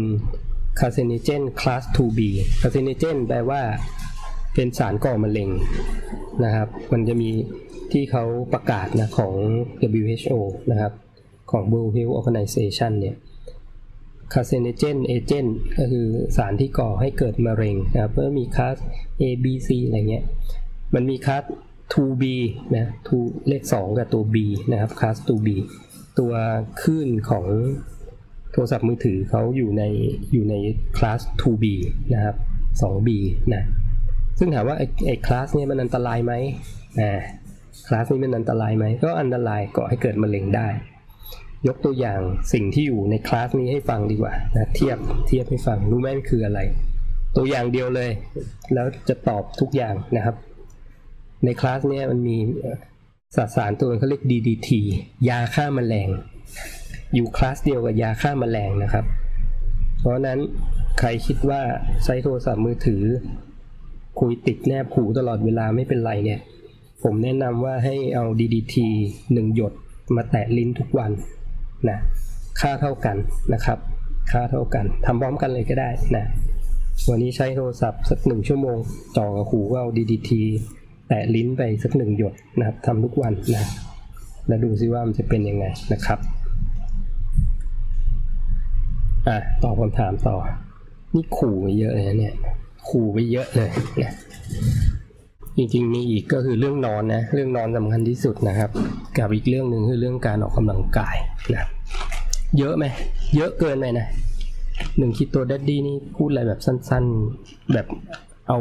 carcinogen class 2B carcinogen แปลว่าเป็นสารก่อมะเร็งนะครับ มันจะมีที่เขาประกาศนะของ WHO นะครับ ของ World Health Organization เนี่ย carcinogen agent ก็คือสารที่ก่อให้เกิดมะเร็งนะครับเพื่อมีคลาส A B C อะไรเงี้ย มันมีคลาส 2B นะ 2 เลข 2 กับตัว B นะครับคลาส 2B ตัวคลื่นของโทรศัพท์มือถือเขาอยู่ในอยู่ในคลาส 2B นะครับ 2B นะ ซึ่งถามว่าไอ้ไอ้คลาสเนี่ยมันอันตรายไหมอ่าคลาสนี้มันอันตรายไหม ก็อันตรายก่อให้เกิดมะเร็งได้ ยกตัวอย่างสิ่งที่อยู่ในคลาสนี้ให้ฟังดีกว่านะเทียบเทียบให้ฟังรู้ไหมมันคืออะไร ตัวอย่างเดียวเลย แล้วจะตอบทุกอย่างนะครับ ในคลาสนี้มันมีสสารตัวนึงเขาเรียก DDT ยาฆ่ามาแมลง อยู่คลาสเดียวกับยาฆ่ามาแมลงนะครับ เพราะนั้นใครคิดว่าใช้โทรศัพท์มือถือ คุยติดแนบหูตลอดเวลาไม่เป็นไรเนี่ย ผมแนะนำว่าให้เอา DDT หนึ่งหยดมาแตะลิ้นทุกวัน นะค่าเท่ากันนะครับ ค่าเท่ากันทำพร้อมกันเลยก็ได้นะวันนี้ใช้โทรศัพท์สักหนึ่งชั่วโมงจ่อกับหูก็เอา DDT แตะลิ้นไปสักหนึ่งหยดนะครับทำทุกวันนะแล้วดูซิว่ามันจะเป็นยังไงนะครับอะตอบคำถามต่อ นี่ขู่ไปเยอะเลยนะเนี่ยขู่ไปเยอะเลยนะ จริงๆมีอีกก็คือเรื่องนอนนะ เรื่องนอนสำคัญที่สุดนะครับ กับอีกเรื่องหนึ่งคือเรื่องการออกกำลังกายนะเยอะไหมเยอะเกินไปนะหนึ่งคิดตัวดัดดี้นี่พูดอะไรแบบสั้นๆ แบบเอา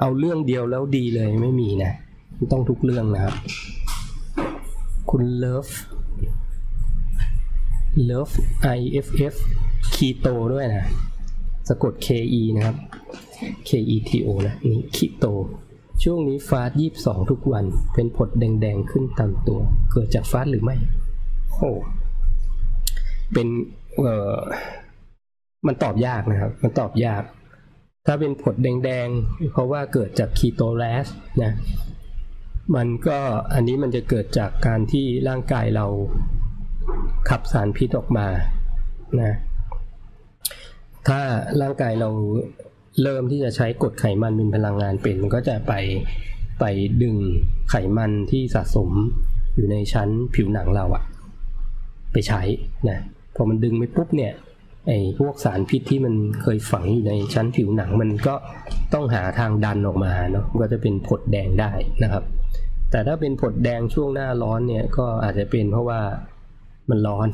เอาเรื่องเดียวแล้วดีเลยไม่มีนะต้องทุกเรื่องนะครับ คุณเลิฟเลิฟ I F F คีโตด้วยนะ สะกด K E นะครับ K E T O นะนี่คีโต ช่วงนี้ฟาสยี่สองทุกวัน เป็นผดแดงๆขึ้นตามตัว เกิดจากฟาสหรือไม่โอ้เป็นเอ่อมันตอบยากนะครับ มันตอบยาก ถ้าเป็นผดแดงๆ เพราะว่าเกิดจากคีโตแลสนะ มันก็อันนี้มันจะเกิดจากการที่ร่างกายเราขับสารพิษออกมานะถ้าร่างกายเรา เริ่มที่จะใช้กรดไขมันเป็นพลังงานเป็นมันก็จะไปไปดึงไขมันที่สะสมอยู่ในชั้นผิวหนังเราอะไปใช้นะพอมันดึงไปปุ๊บเนี่ยไอ้พวกสารพิษที่มันเคยฝังอยู่ในชั้นผิวหนังมันก็ต้องหาทางดันออกมาเนาะก็จะเป็นผดแดงได้นะครับ แต่ถ้าเป็นผดแดงช่วงหน้าร้อนเนี่ยก็อาจจะเป็นเพราะว่ามันร้อน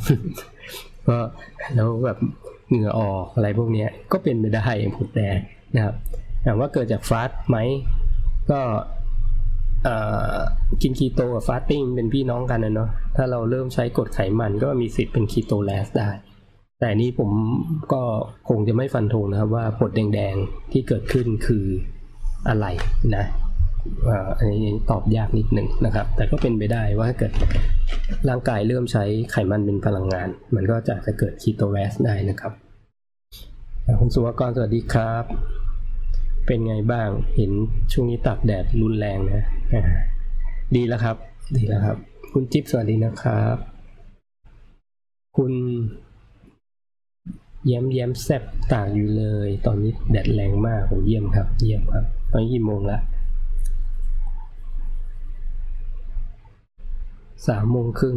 ก็แล้วแบบ เหงื่อออกอะไรพวกนี้ก็เป็นไปได้ผดแดงนะครับถามว่าเกิดจากฟาสต์ไหมก็กินคีโตกับฟาสติ้งเป็นพี่น้องกันนะเนาะถ้าเราเริ่มใช้กดไขมันก็มีสิทธิ์เป็นคีโตแลสได้ แต่นี้ผมก็คงจะไม่ฟันธงนะครับว่าผดแดงๆที่เกิดขึ้นคืออะไรนะ อันนี้ตอบยากนิดหนึ่งนะครับ แต่ก็เป็นไปได้ว่าถ้าเกิดร่างกายเริ่มใช้ไขมันเป็นพลังงาน มันก็จะจะเกิดคีโตแลสได้นะครับคุณสุวกรสวัสดีครับ เป็นไงบ้างเห็นช่วงนี้ตากแดดรุนแรงนะดีแล้วครับ ดีแล้วครับ คุณจิ๊บสวัสดีนะครับ คุณแย้มแย้มแซบตากอยู่เลย ตอนนี้แดดแรงมากโอ้เยี่ยมครับ เยี่ยมครับ ตอนนี้กี่โมงละ สามโมงครึ่ง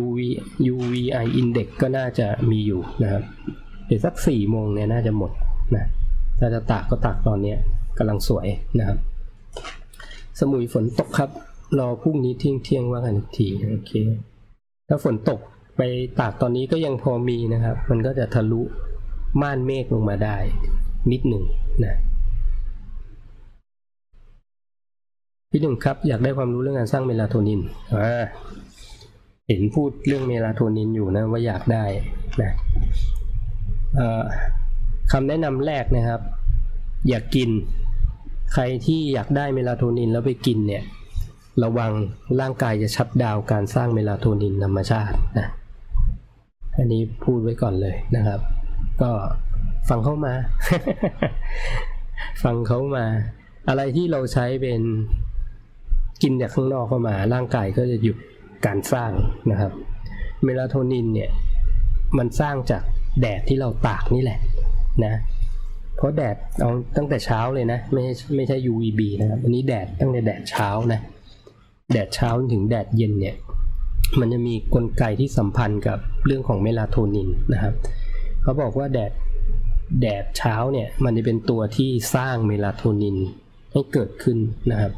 UV UVI index ก็น่าจะมีอยู่นะครับ เดี๋ยวสักสี่โมงเนี่ยน่าจะหมดนะถ้าจะตากก็ตากตอนนี้กำลังสวยนะครับ สมุยฝนตกครับ รอพรุ่งนี้เที่ยงเที่ยงว่ากันอีกทีโอเค ถ้าฝนตกไปตากตอนนี้ก็ยังพอมีนะครับ มันก็จะทะลุม่านเมฆลงมาได้ นิดหนึ่งนะ พี่หนึ่งครับอยากได้ความรู้เรื่องการสร้างเมลาโทนินอ่าเห็นพูดเรื่องเมลาโทนินอยู่นะว่าอยากได้นะคำแนะนำแรกนะครับ อย่ากกิน ใครที่อยากได้เมลาโทนินแล้วไปกินเนี่ย ระวังร่างกายจะชัดดาวการสร้างเมลาโทนินธรรมชาตินะอันนี้พูดไว้ก่อนเลยนะครับ ก็ฟังเข้ามา ฟังเขามา อะไรที่เราใช้เป็น กินจากข้างนอกเข้ามาร่างกายก็จะหยุดการสร้างนะครับ เมลาโทนินเนี่ยมันสร้างจากแดดที่เราตากนี่แหละนะเพราะแดดเอาตั้งแต่เช้าเลยนะ ไม่ไม่ใช่ UVB นะครับอันนี้แดดตั้งแต่แดดเช้านะแดดเช้าถึงแดดเย็นเนี่ยมันจะมีกลไกที่สัมพันธ์กับเรื่องของเมลาโทนินนะครับเขาบอกว่าแดดแดดเช้าเนี่ยมันจะเป็นตัวที่สร้างเมลาโทนินให้เกิดขึ้นนะครับ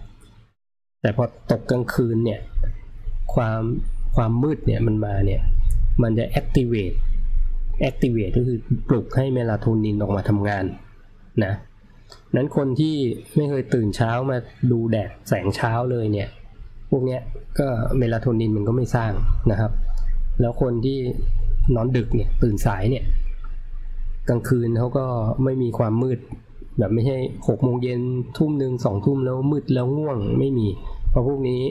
แต่พอตกกลางคืนเนี่ยความความมืดเนี่ยมันมาเนี่ยมันจะ activate activate ก็คือปลุกให้เมลาโทนินออกมาทำงานนะนั้นคนที่ไม่เคยตื่นเช้ามาดูแดดแสงเช้าเลยเนี่ยพวกเนี้ยก็เมลาโทนินมันก็ไม่สร้างนะครับ แล้วคนที่นอนดึกเนี่ยตื่นสายเนี่ยกลางคืนเขาก็ไม่มีความมืด แบบไม่ใช่หกโมงเย็นทุ่มหนึ่งสองทุ่มแล้วมืดแล้วง่วงไม่มี ราะพวกนี้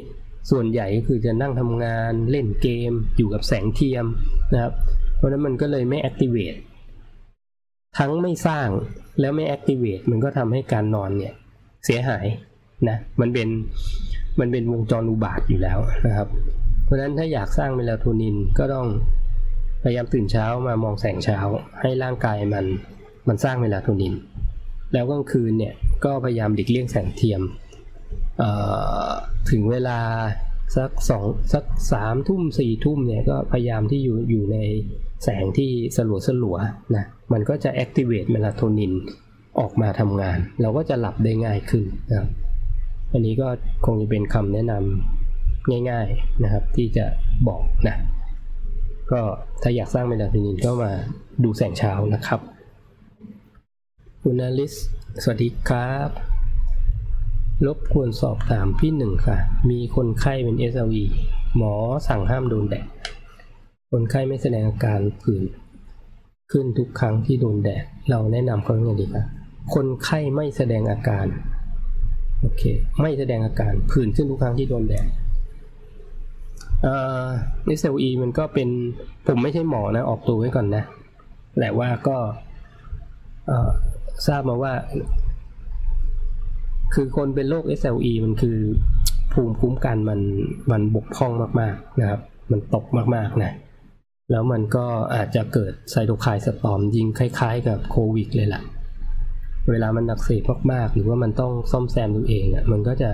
ส่วนใหญ่ก็คือจะนั่งทำงานเล่นเกม อยู่กับแสงเทียมนะครับ เพราะนั้นมันก็เลยไม่ activate ทั้งไม่สร้างแล้วไม่ activate มันก็ทำให้การนอนเนี่ยเสียหายนะมันเป็นมันเป็นวงจรอุบาทอยู่แล้วนะครับ เพราะฉะนั้นถ้าอยากสร้างเมลาโทนินก็ต้องพยายามตื่นเช้ามามองแสงเช้า ให้ร่างกายมันมันสร้างเมลาโทนิน แล้วกลางคืนเนี่ยก็พยายามหลีกเลี่ยงแสงเทียม ถึงเวลาสักสองสักสามทุ่มสี่ทุ่มเนี่ยก็พยายามที่อยู่อยู่ในแสงที่สลัวสลัวนะมันก็จะ activate เมลาโทนินออกมาทำงาน เราก็จะหลับได้ง่ายขึ้นนะครับอันนี้ก็คงจะเป็นคำแนะนำง่ายๆนะครับที่จะบอกนะก็ถ้าอยากสร้างเมลาโทนินก็มาดูแสงเช้านะครับคุณอลิสสวัสดีครับ รบกวนสอบถามพี่หนึ่งค่ะ มีคนไข้เป็น SLE หมอสั่งห้ามโดนแดด คนไข้ไม่แสดงอาการผื่นขึ้นทุกครั้งที่โดนแดด เราแนะนำเขาอย่างไรดีครับคนไข้ไม่แสดงอาการ โอเค ไม่แสดงอาการผื่นขึ้นทุกครั้งที่โดนแดดเอ่อ SLE มันก็เป็น ผมไม่ใช่หมอนะ ออกตัวไว้ก่อนนะ แต่ว่าก็ทราบมาว่า คือคนเป็นโรค SLE มันคือภูมิคุ้มกันมันมันบกพร่องมากๆนะครับ มันตกมากๆนะแล้วมันก็อาจจะเกิดไซโตไคน์สตอมยิงคล้ายๆ กับโควิดเลยล่ะ เวลามันอักเสบมากๆ หรือว่ามันต้องซ่อมแซมตัวเองอะมันก็จะ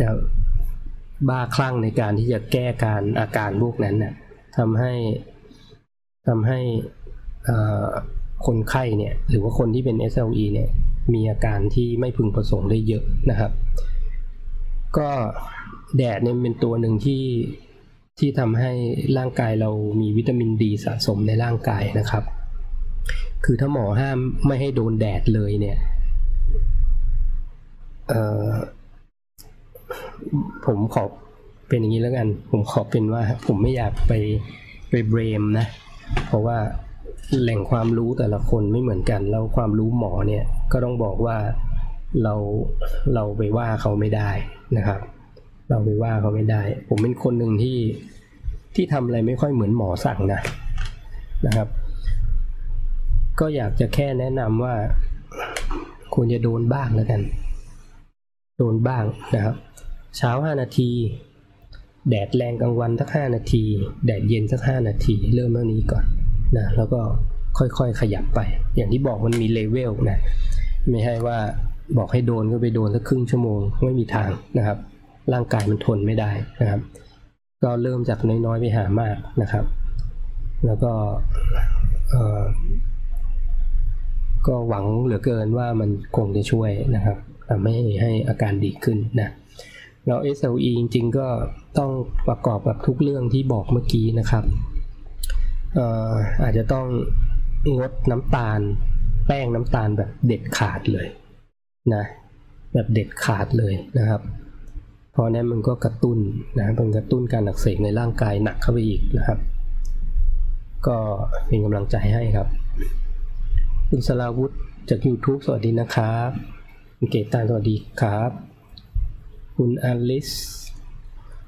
จะบ้าคลั่งในการที่จะแก้การอาการพวกนั้นน่ะทำให้ทำให้คนไข้เนี่ย หรือว่าคนที่เป็น SLE เนี่ย มีอาการที่ไม่พึงประสงค์ได้เยอะนะครับ ก็แดดเนี่ยเป็นตัวหนึ่งที่ที่ทำให้ร่างกายเรามีวิตามินดีสะสมในร่างกายนะครับ คือถ้าหมอห้ามไม่ให้โดนแดดเลยเนี่ยผมขอเป็นอย่างนี้แล้วกัน ผมขอเป็นว่าผมไม่อยากไปไปเบรมนะ เพราะว่า แหล่งความรู้แต่ละคนไม่เหมือนกัน แล้วความรู้หมอเนี่ยก็ต้องบอกว่าเราเราไปว่าเขาไม่ได้นะครับ เราไปว่าเขาไม่ได้ ผมเป็นคนหนึ่งที่ที่ทำอะไรไม่ค่อยเหมือนหมอสั่งนะนะครับ ก็อยากจะแค่แนะนำว่าควรจะโดนบ้างแล้วกัน โดนบ้างนะครับ เช้าห้านาที แดดแรงกลางวันสักห้านาที แดดเย็นสักห้านาที เริ่มเท่านี้ก่อน นะแล้วก็ค่อยๆขยับไป อย่างที่บอกมันมีเลเวลนะไม่ใช่ว่าบอกให้โดนก็ไปโดนสักครึ่งชั่วโมงไม่มีทางนะครับ ร่างกายมันทนไม่ได้นะครับ ก็เริ่มจากน้อยๆไปหามากนะครับ แล้วก็ก็หวังเหลือเกินว่ามันคงจะช่วยนะครับทำให้ให้อาการดีขึ้นนะแล้ว SLE จริงๆก็ต้องประกอบกับทุกเรื่องที่บอกเมื่อกี้นะครับ อาจจะต้องงดน้ำตาล แป้งน้ำตาลแบบเด็ดขาดเลยนะแบบเด็ดขาดเลยนะครับเพราะนั้นมันก็กระตุ้นนะเป็นกระตุ้นการอักเสบในร่างกายหนักเข้าไปอีกนะครับ ก็เป็นกำลังใจให้ครับ คุณสลาวุธจาก YouTube สวัสดีนะครับคุณเกตาสวัสดีครับ คุณอลิส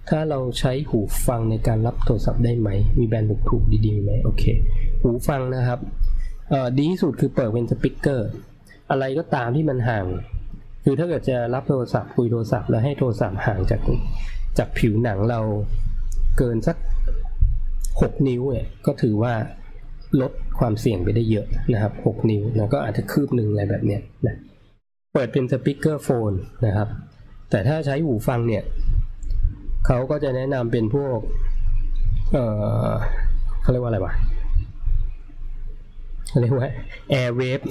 ถ้าเราใช้หูฟังในการรับโทรศัพท์ได้ไหม มีแบรนด์ถูกๆดีๆไหมโอเค หูฟังนะครับดีที่สุดคือเปิดเป็นสปิเกอร์ อะไรก็ตามที่มันห่าง คือถ้าเกิดจะรับโทรศัพท์คุยโทรศัพท์แล้วให้โทรศัพท์ห่างจากจากผิวหนังเราเกินสัก 6 นิ้วเนี่ยก็ถือว่าลดความเสี่ยงไปได้เยอะนะครับ 6 นิ้วนะก็อาจจะคืบหนึ่งอะไรแบบเนี้ยนะเปิดเป็น speakerphone นะครับ แต่ถ้าใช้หูฟังเนี่ย เขาก็จะแนะนำเป็นพวก เออเขาเรียกว่าอะไรวะเขาเรียกว่า Airwave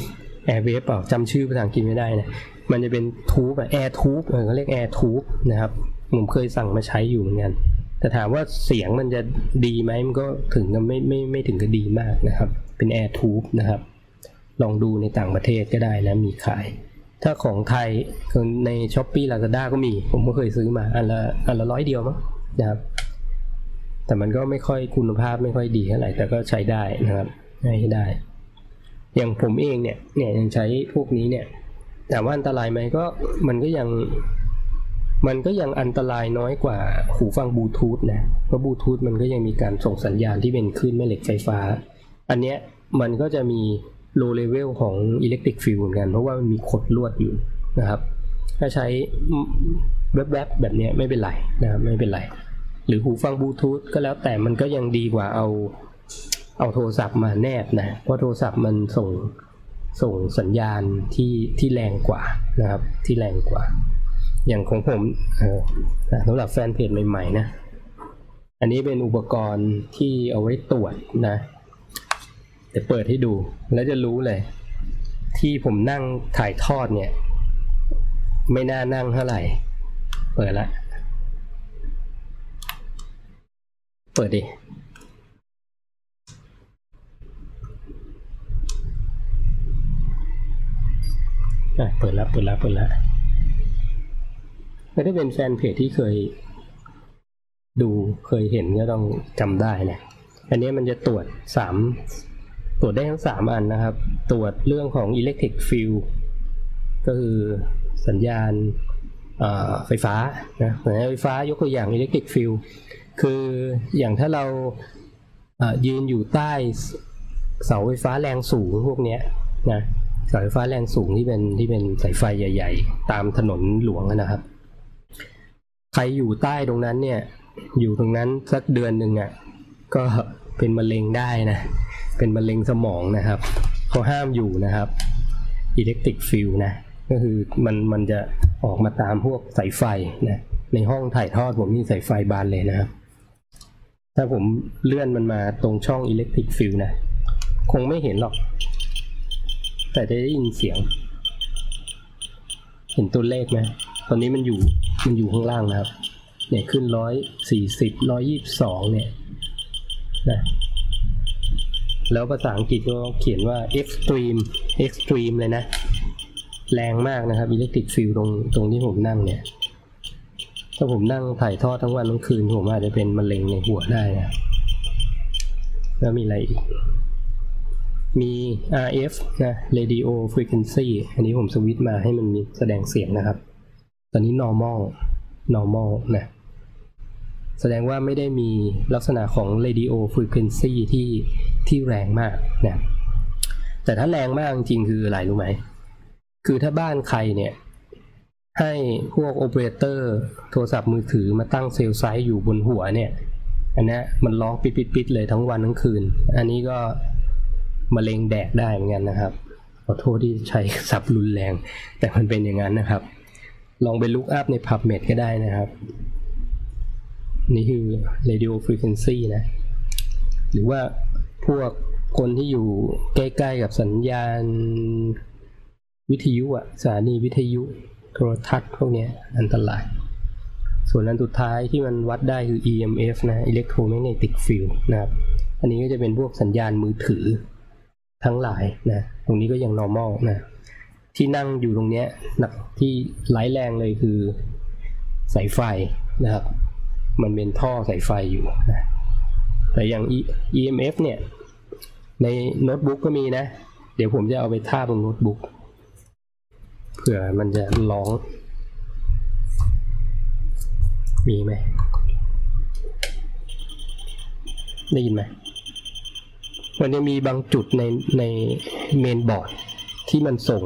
Airwave เปล่าจำชื่อภาษาอังกฤษไม่ได้นะ มันจะเป็น tube อะ air tube เขาเรียก air tube นะครับ ผมเคยสั่งมาใช้อยู่เหมือนกัน แต่ถามว่าเสียงมันจะดีไหมมันก็ถึงกับไม่ไม่ไม่ถึงกับดีมากนะครับ เป็น air tube นะครับ ลองดูในต่างประเทศก็ได้นะ มีขาย ถ้าของไทยใน Shopee Lazada ก็มี ผมก็เคยซื้อมา อันละอันละร้อยเดียวมั้งนะครับ แต่มันก็ไม่ค่อยคุณภาพไม่ค่อยดีเท่าไหร่แต่ก็ใช้ได้นะครับใช้ได้ อย่างผมเองเนี่ยเนี่ยยังใช้พวกนี้เนี่ย แต่ว่าอันตรายไหมก็มันก็ยังมันก็ยังอันตรายน้อยกว่าหูฟังบลูทูธนะ เพราะบลูทูธมันก็ยังมีการส่งสัญญาณที่เป็นคลื่นแม่เหล็กไฟฟ้า อันเนี้ยมันก็จะมี low level ของ electric field เหมือนกัน เพราะว่ามันมีขดลวดอยู่นะครับ ถ้าใช้แวบๆแบบนี้ไม่เป็นไรนะครับไม่เป็นไร หรือหูฟังบลูทูธก็แล้วแต่มันก็ยังดีกว่าเอาเอาโทรศัพท์มาแนบนะเพราะโทรศัพท์มันส่งส่งสัญญาณที่ที่แรงกว่านะครับ ที่แรงกว่า อย่างของผมเออสำหรับแฟนเพจใหม่ๆนะ อันนี้เป็นอุปกรณ์ที่เอาไว้ตรวจนะ เดี๋ยวเปิดให้ดู แล้วจะรู้เลย ที่ผมนั่งถ่ายทอดเนี่ย ไม่น่านั่งเท่าไหร่ เปิดละ เปิดดิเปิดแล้วเปิดแล้วเปิดแล้วไม่ได้เป็นแฟนเพจที่เคย ดูเคยเห็นก็ต้องจำได้นะอันนี้มันจะตรวจสาม ตรวจได้ทั้งสามอันนะครับ ตรวจเรื่องของ electric field ก็คือสัญญาณไฟฟ้านะสัญญาณไฟฟ้ายกตัวอย่าง electric field คืออย่างถ้าเรายืนอยู่ใต้เสาไฟฟ้าแรงสูงพวกนี้นะเสาไฟฟ้าแรงสูงที่เป็นที่เป็นสายไฟใหญ่ ๆ ตามถนนหลวงนะครับ ใครอยู่ใต้ตรงนั้นเนี่ยอยู่ตรงนั้นสักเดือนหนึ่งอะก็เป็นมะเร็งได้นะ เป็นมะเร็งสมองนะครับเขาห้ามอยู่นะครับ electric field นะก็คือมันมันจะออกมาตามพวกสายไฟนะในห้องถ่ายทอดผมนี่สายไฟบานเลยนะครับ ถ้าผมเลื่อนมันมาตรงช่อง electric field นะ คงไม่เห็นหรอก แต่จะได้ยินเสียง เห็นตัวเลขไหมตอนนี้มันอยู่มันอยู่ข้างล่างนะครับ เนี่ยขึ้นร้อยสี่สิบร้อยยี่สิบสองเนี่ยนะ แล้วภาษาอังกฤษก็เขียนว่า extreme extreme เลยนะ แรงมากนะครับ electric field ตรงตรงที่ผมนั่งเนี่ย ถ้าผมนั่งถ่ายทอดทั้งวันทั้งคืน ผมอาจจะเป็นมะเร็งในหัวได้นะ แล้วมีอะไรอีก มี RF นะ radio frequency อันนี้ผมสวิตช์มาให้มันมีแสดงเสียงนะครับ ตอนนี้ normal normal นะแสดงว่าไม่ได้มีลักษณะของ radio frequency ที่ ที่แรงมากนะแต่ถ้าแรงมากจริงคืออะไรรู้ไหม คือถ้าบ้านใครเนี่ย ให้พวกโอเปอเรเตอร์โทรศัพท์มือถือมาตั้งเซลล์ไซต์อยู่บนหัวเนี่ย อันนี้มันร้องปิดๆๆเลยทั้งวันทั้งคืน อันนี้ก็มะเร็งแดกได้เหมือนกันนะครับขอโทษที่ใช้ศัพท์รุนแรง แต่มันเป็นอย่างนั้นนะครับ ลองไปลุกอัพใน PubMed ก็ได้นะครับ นี่คือ radio frequency นะ หรือว่า พวกคนที่อยู่ใกล้ ๆ กับสัญญาณ วิทยุอะสถานีวิทยุโทรทัศน์พวกเนี้ยอันตราย ส่วนอันสุดท้ายที่มันวัดได้คือ EMF นะ electromagnetic field นะครับ อันนี้ก็จะเป็นพวกสัญญาณมือถือทั้งหลายนะ ตรงนี้ก็ยัง normal นะ ที่นั่งอยู่ตรงเนี้ยหนักที่ไร้แรงเลยคือสายไฟนะครับ มันเป็นท่อสายไฟอยู่นะ แต่อย่าง EMF เนี่ย ในโน้ตบุ๊กก็มีนะ เดี๋ยวผมจะเอาไปท่าบนโน้ตบุ๊กเผื่อมันจะร้อง มีไหม ได้ยินไหม มันจะมีบางจุดในในเมนบอร์ดที่มันส่ง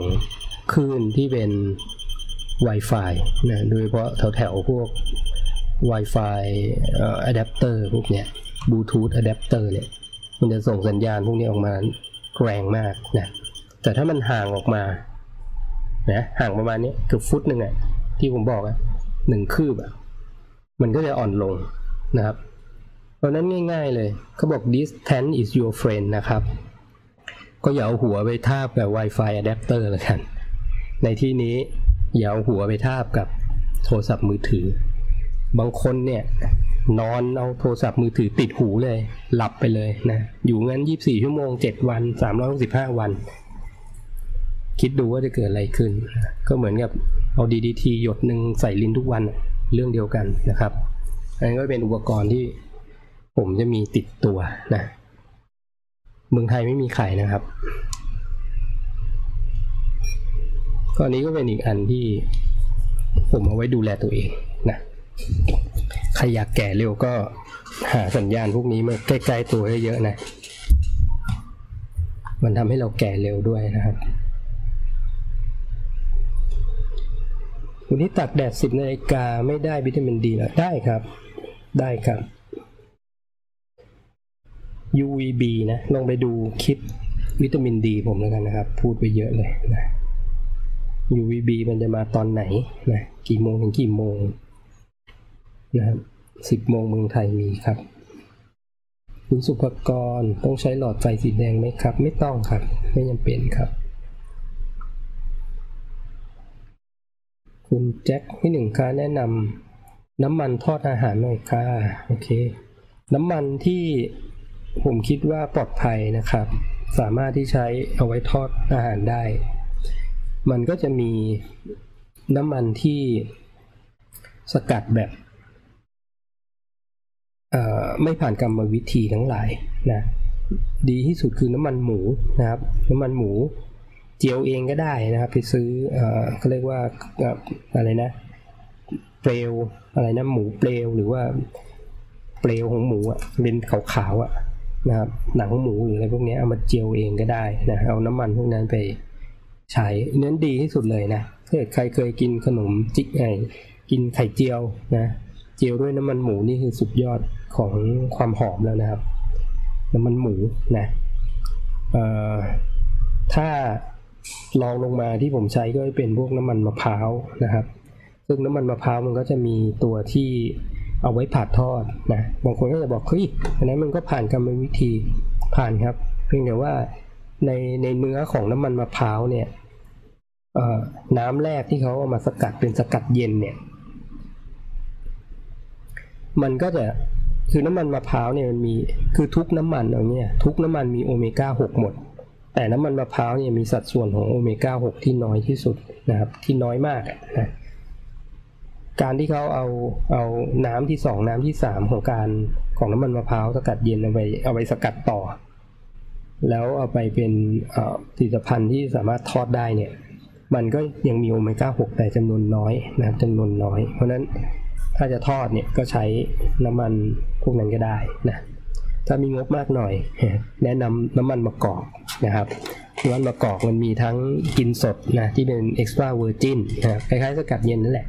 คลื่นที่เป็น Wi-Fi นะ โดยเฉพาะแถวๆพวก Wi-Fi อะแดปเตอร์พวกเนี้ย บลูทูธอะแดปเตอร์เนี่ยมันจะส่งสัญญาณพวกนี้ออกมาแรงมากนะแต่ถ้ามันห่างออกมานะห่างประมาณนี้เกือบฟุตหนึ่งอะที่ผมบอกอะหนึ่งคืบอะมันก็จะอ่อนลงนะครับ เพราะนั้นง่ายๆเลยเขาบอก distance is your friend นะครับ ก็อย่าเอาหัวไปทาบกับ Wi-Fi adapter แล้วกัน ในที่นี้อย่าเอาหัวไปทาบกับโทรศัพท์มือถือ บางคนเนี่ย นอนเอาโทรศัพท์มือถือติดหูเลย หลับไปเลยนะอยู่งั้น 24 ชั่วโมง 7 วัน 365 วัน คิดดูว่าจะเกิดอะไรขึ้น ก็เหมือนกับเอา DDT หยดหนึ่งใส่ลิ้นทุกวันเรื่องเดียวกันนะครับ อันนี้ก็เป็นอุปกรณ์ที่ผมจะมีติดตัวนะเมืองไทยไม่มีขายนะครับก็อันนี้ก็เป็นอีกอันที่ผมเอาไว้ดูแลตัวเองนะ ใครอยากแก่เร็วก็หาสัญญาณพวกนี้มาใกล้ๆตัวเยอะๆนะ มันทำให้เราแก่เร็วด้วยนะครับวันนี้ตักแดด10นาฬิกาไม่ได้วิตามินดีหรอได้ครับ ได้ครับ UVB นะลองไปดูคลิปวิตามินดีผมแล้วกันนะครับ พูดไปเยอะเลยนะ UVB มันจะมาตอนไหนนะกี่โมงถึงกี่โมง นะครับสิบโมงเมืองไทยมีครับ คุณสุภกรต้องใช้หลอดไฟสีแดงไหมครับ ไม่ต้องครับ ไม่จำเป็นครับ คุณแจ็คที่หนึ่งค่ะแนะนำน้ำมันทอดอาหารหน่อยค่ะโอเค น้ำมันที่ผมคิดว่าปลอดภัยนะครับ สามารถที่ใช้เอาไว้ทอดอาหารได้ มันก็จะมีน้ำมันที่สกัดแบบ ไม่ผ่านกรรมวิธีทั้งหลายนะดีที่สุดคือน้ำมันหมูนะครับ น้ำมันหมูเจียวเองก็ได้นะครับ ไปซื้อเขาเรียกว่าอะไรนะเปลวอะไรนะหมูเปลวหรือว่าเปลวของหมูอะเป็นขาวๆอะนะครับหนังหมูหรืออะไรพวกนี้เอามาเจียวเองก็ได้นะเอาน้ำมันพวกนั้นไปใช้นั้นดีที่สุดเลยนะถ้าเกิดใครเคยกินขนมจิกไงกินไข่เจียวนะ เจียวด้วยน้ำมันหมูนี่คือสุดยอด ของความหอมแล้วนะครับ น้ำมันหมูนะถ้าลองลงมาที่ผมใช้ก็เป็นพวกน้ำมันมะพร้าวนะครับ ซึ่งน้ำมันมะพร้าวมันก็จะมีตัวที่เอาไว้ผัดทอดนะ บางคนก็จะบอกเฮ้ยอันนั้นมันก็ผ่านกรรมวิธีผ่านครับ เพียงแต่ว่าในในเนื้อของน้ำมันมะพร้าวเนี่ยน้ำแรกที่เขาเอามาสกัดเป็นสกัดเย็นเนี่ย มันก็จะ คือน้ำมันมะพร้าวเนี่ยมันมีคือทุกน้ำมันเอาเนี่ยทุกน้ำมันมีโอเมก้า6หมด แต่น้ำมันมะพร้าวเนี่ยมีสัดส่วนของโอเมก้า6ที่น้อยที่สุดนะครับ ที่น้อยมากนะการที่เขาเอาเอาน้ำที่สองน้ำที่สามของการของน้ำมันมะพร้าวสกัดเย็นเอาไปเอาไปสกัดต่อ แล้วเอาไปเป็นผลิตภัณฑ์ที่สามารถทอดได้เนี่ย มันก็ยังมีโอเมก้า6แต่จำนวนน้อยนะครับจำนวนน้อย เพราะนั้น ถ้าจะทอดเนี่ยก็ใช้น้ำมันพวกนั้นก็ได้นะถ้ามีงบมากหน่อย แนะนำน้ำมันมะกอกนะครับน้ำมันมะกอกมันมีทั้งกินสดนะที่เป็น extra virgin นะครับคล้ายๆ สกัดเย็นนั่นแหละ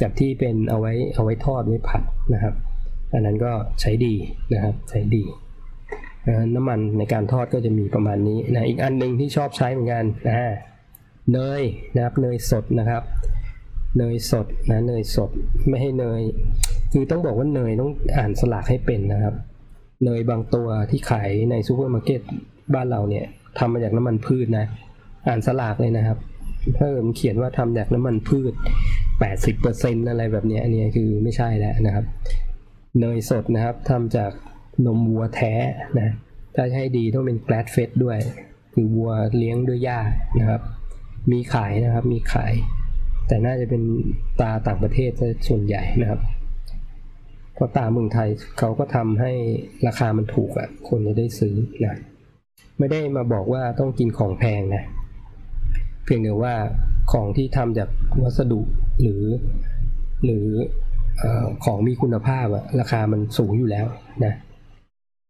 จากที่เป็นเอาไว้เอาไว้ทอดไว้ผัดนะครับอันนั้นก็ใช้ดีนะครับใช้ดีน้ำมันในการทอดก็จะมีประมาณนี้นะอีกอันหนึ่งที่ชอบใช้เหมือนกันนะเนยนะครับเนยสดนะครับ เนยสดนะเนยสดไม่ให้เนย คือต้องบอกว่าเนยต้องอ่านฉลากให้เป็นนะครับ เนยบางตัวที่ขายในซูเปอร์มาร์เก็ตบ้านเราเนี่ยทำมาจากน้ำมันพืชนะ อ่านฉลากเลยนะครับ ถ้ามันเขียนว่าทำจากน้ำมันพืช 80%อะไรแบบนี้อันนี้คือไม่ใช่แล้วนะครับ เนยสดนะครับทำจากนมวัวแท้นะถ้าให้ดีต้องเป็นแกลดเฟสด้วย คือวัวเลี้ยงด้วยหญ้านะครับ มีขายนะครับมีขาย แต่น่าจะเป็นตาต่างประเทศส่วนใหญ่นะครับเพราะตาเมืองไทยเขาก็ทำให้ราคามันถูกอะ่ะ คนจะได้ซื้อนะไม่ได้มาบอกว่าต้องกินของแพงนะเพียงแต่ว่าของที่ทำจากวัสดุหรือ หรืออของมีคุณภาพอะราคามันสูงอยู่แล้วนะ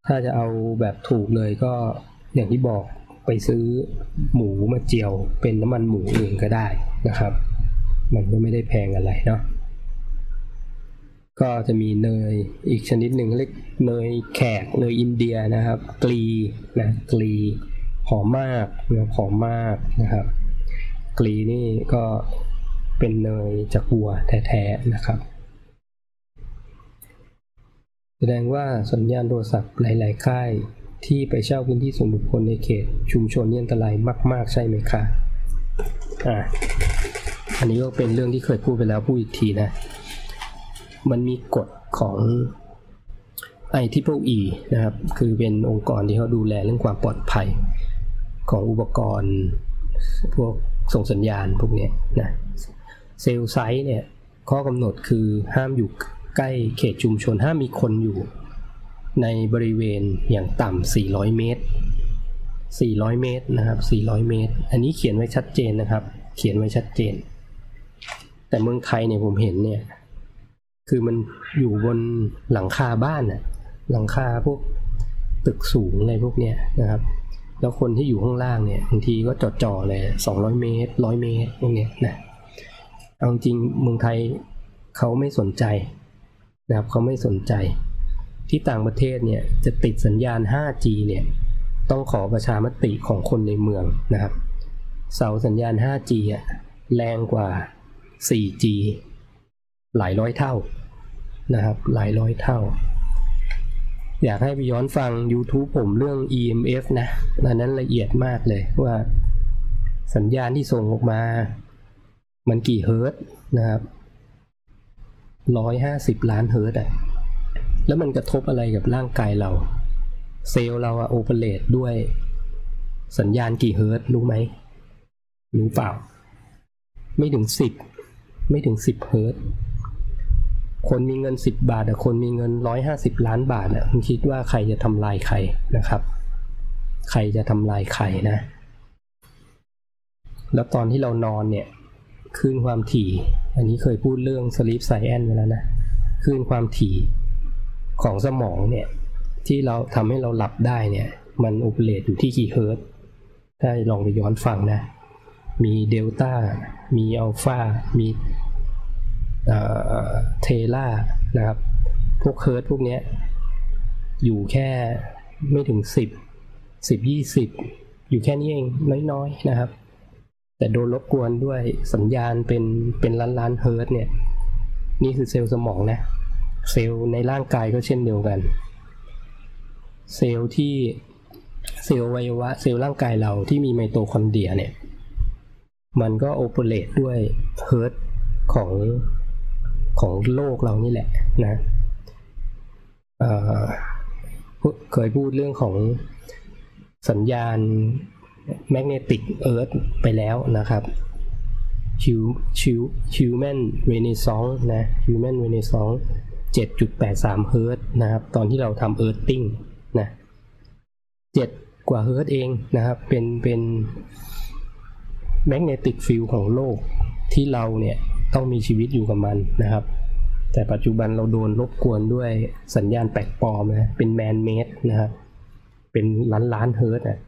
ถ้าจะเอาแบบถูกเลยก็อย่างที่บอกไปซื้อหมูมาเจียวเป็นน้ำมันหมูเองก็ได้นะครับ มันก็ไม่ได้แพงอะไรเนาะก็จะมีเนยอีกชนิดหนึ่งเรียกเนยแขกเนยอินเดียนะครับ กลีนะกลีหอมมากนะหอมมากนะครับ กลีนี่ก็เป็นเนยจากวัวแท้ๆนะครับ แสดงว่าสัญญาณโทรศัพท์หลายๆค่ายที่ไปเช่าพื้นที่ส่วนบุคคลในเขต ชุมชนนี่อันตรายมาก ๆ ใช่ไหมคะอ่า อันนี้ก็เป็นเรื่องที่เคยพูดไปแล้วพูดอีกทีนะ มันมีกฎของ i t r i e นะครับ คือเป็นองค์กรที่เขาดูแลเรื่องความปลอดภัยของอุปกรณ์ พวกส่งสัญญาณพวกนี้นะเซลล์ไซต์เนี่ย ข้อกำหนดคือห้ามอยู่ใกล้เขตชุมชน ห้ามมีคนอยู่ ในบริเวณอย่างต่ำ400 เมตร 400 เมตรนะครับ 400 เมตร อันนี้เขียนไว้ชัดเจนนะครับ เขียนไว้ชัดเจน แต่เมืองไทยเนี่ยผมเห็นเนี่ย คือมันอยู่บนหลังคาบ้านน่ะหลังคาพวกตึกสูงอะไรพวกเนี้ยนะครับ แล้วคนที่อยู่ข้างล่างเนี่ยบางทีก็จอดจ่อเลยสองร้อยเมตรร้อยเมตรพวกเนี้ยนะเอาจริงเมืองไทยเขาไม่สนใจนะครับเขาไม่สนใจ ที่ต่างประเทศเนี่ยจะติดสัญญาณ 5G เนี่ยต้องขอประชามติของคนในเมืองนะครับ เสาสัญญาณ 5G อะแรงกว่า 4G หลายร้อยเท่านะครับหลายร้อยเท่า อยากให้ไปย้อนฟัง YouTube ผมเรื่อง EMF นะอันนั้นละเอียดมากเลยว่าสัญญาณที่ส่งออกมา มันกี่เฮิร์ตนะครับร้อยห้าสิบล้านเฮิร์ตอะ แล้วมันกระทบอะไรกับร่างกายเรา เซลล์เราอะโอเปเรตด้วย สัญญาณกี่เฮิร์ตรู้ไหมรู้เปล่า ไม่ถึงสิบ ไม่ถึงสิบเฮิร์ตคนมีเงินสิบบาทอะคนมีเงินร้อยห้าสิบล้านบาทอะคุณคิดว่าใครจะทำลายใครนะครับ ใครจะทำลายใครนะ แล้วตอนที่เรานอนเนี่ยคลื่นความถี่ อันนี้เคยพูดเรื่อง sleep science ไปแล้วนะคลื่นความถี่ของสมองเนี่ยที่เราทำให้เราหลับได้เนี่ย มัน operate อยู่ที่กี่เฮิร์ตถ้าลองไปย้อนฟังนะ มีเดลต้า มีอัลฟามี theta นะครับ พวกเฮิร์ตพวกนี้อยู่แค่ไม่ถึงสิบสิบยี่สิบอยู่แค่นี้เองน้อยๆนะครับ แต่โดนรบกวนด้วยสัญญาณเป็นเป็นล้านล้านเฮิร์ตเนี่ย นี่คือเซลล์สมองนะ เซลล์ในร่างกายก็เช่นเดียวกัน เซลล์ที่เซลล์อวัยวะ เซลล์ร่างกายเราที่มีไมโตคอนเดรียเนี่ย มันก็ operate ด้วยเฮิร์ตของของโลกเรานี่แหละนะเคยพูดเรื่องของสัญญาณ magnetic earth ไปแล้วนะครับSchu Schu Schumann resonance นะ Schumann resonance 7.83เฮิร์ตนะครับ ตอนที่เราทำ earthing นะ7กว่าเฮิร์ตเองนะครับ เป็นเป็น magnetic field ของโลกที่เราเนี่ยต้องมีชีวิตอยู่กับมันนะครับ แต่ปัจจุบันเราโดนรบกวนด้วยสัญญาณแปลกปลอมนะเป็น man-made นะครับเป็นล้านล้านเฮิร์ตอะ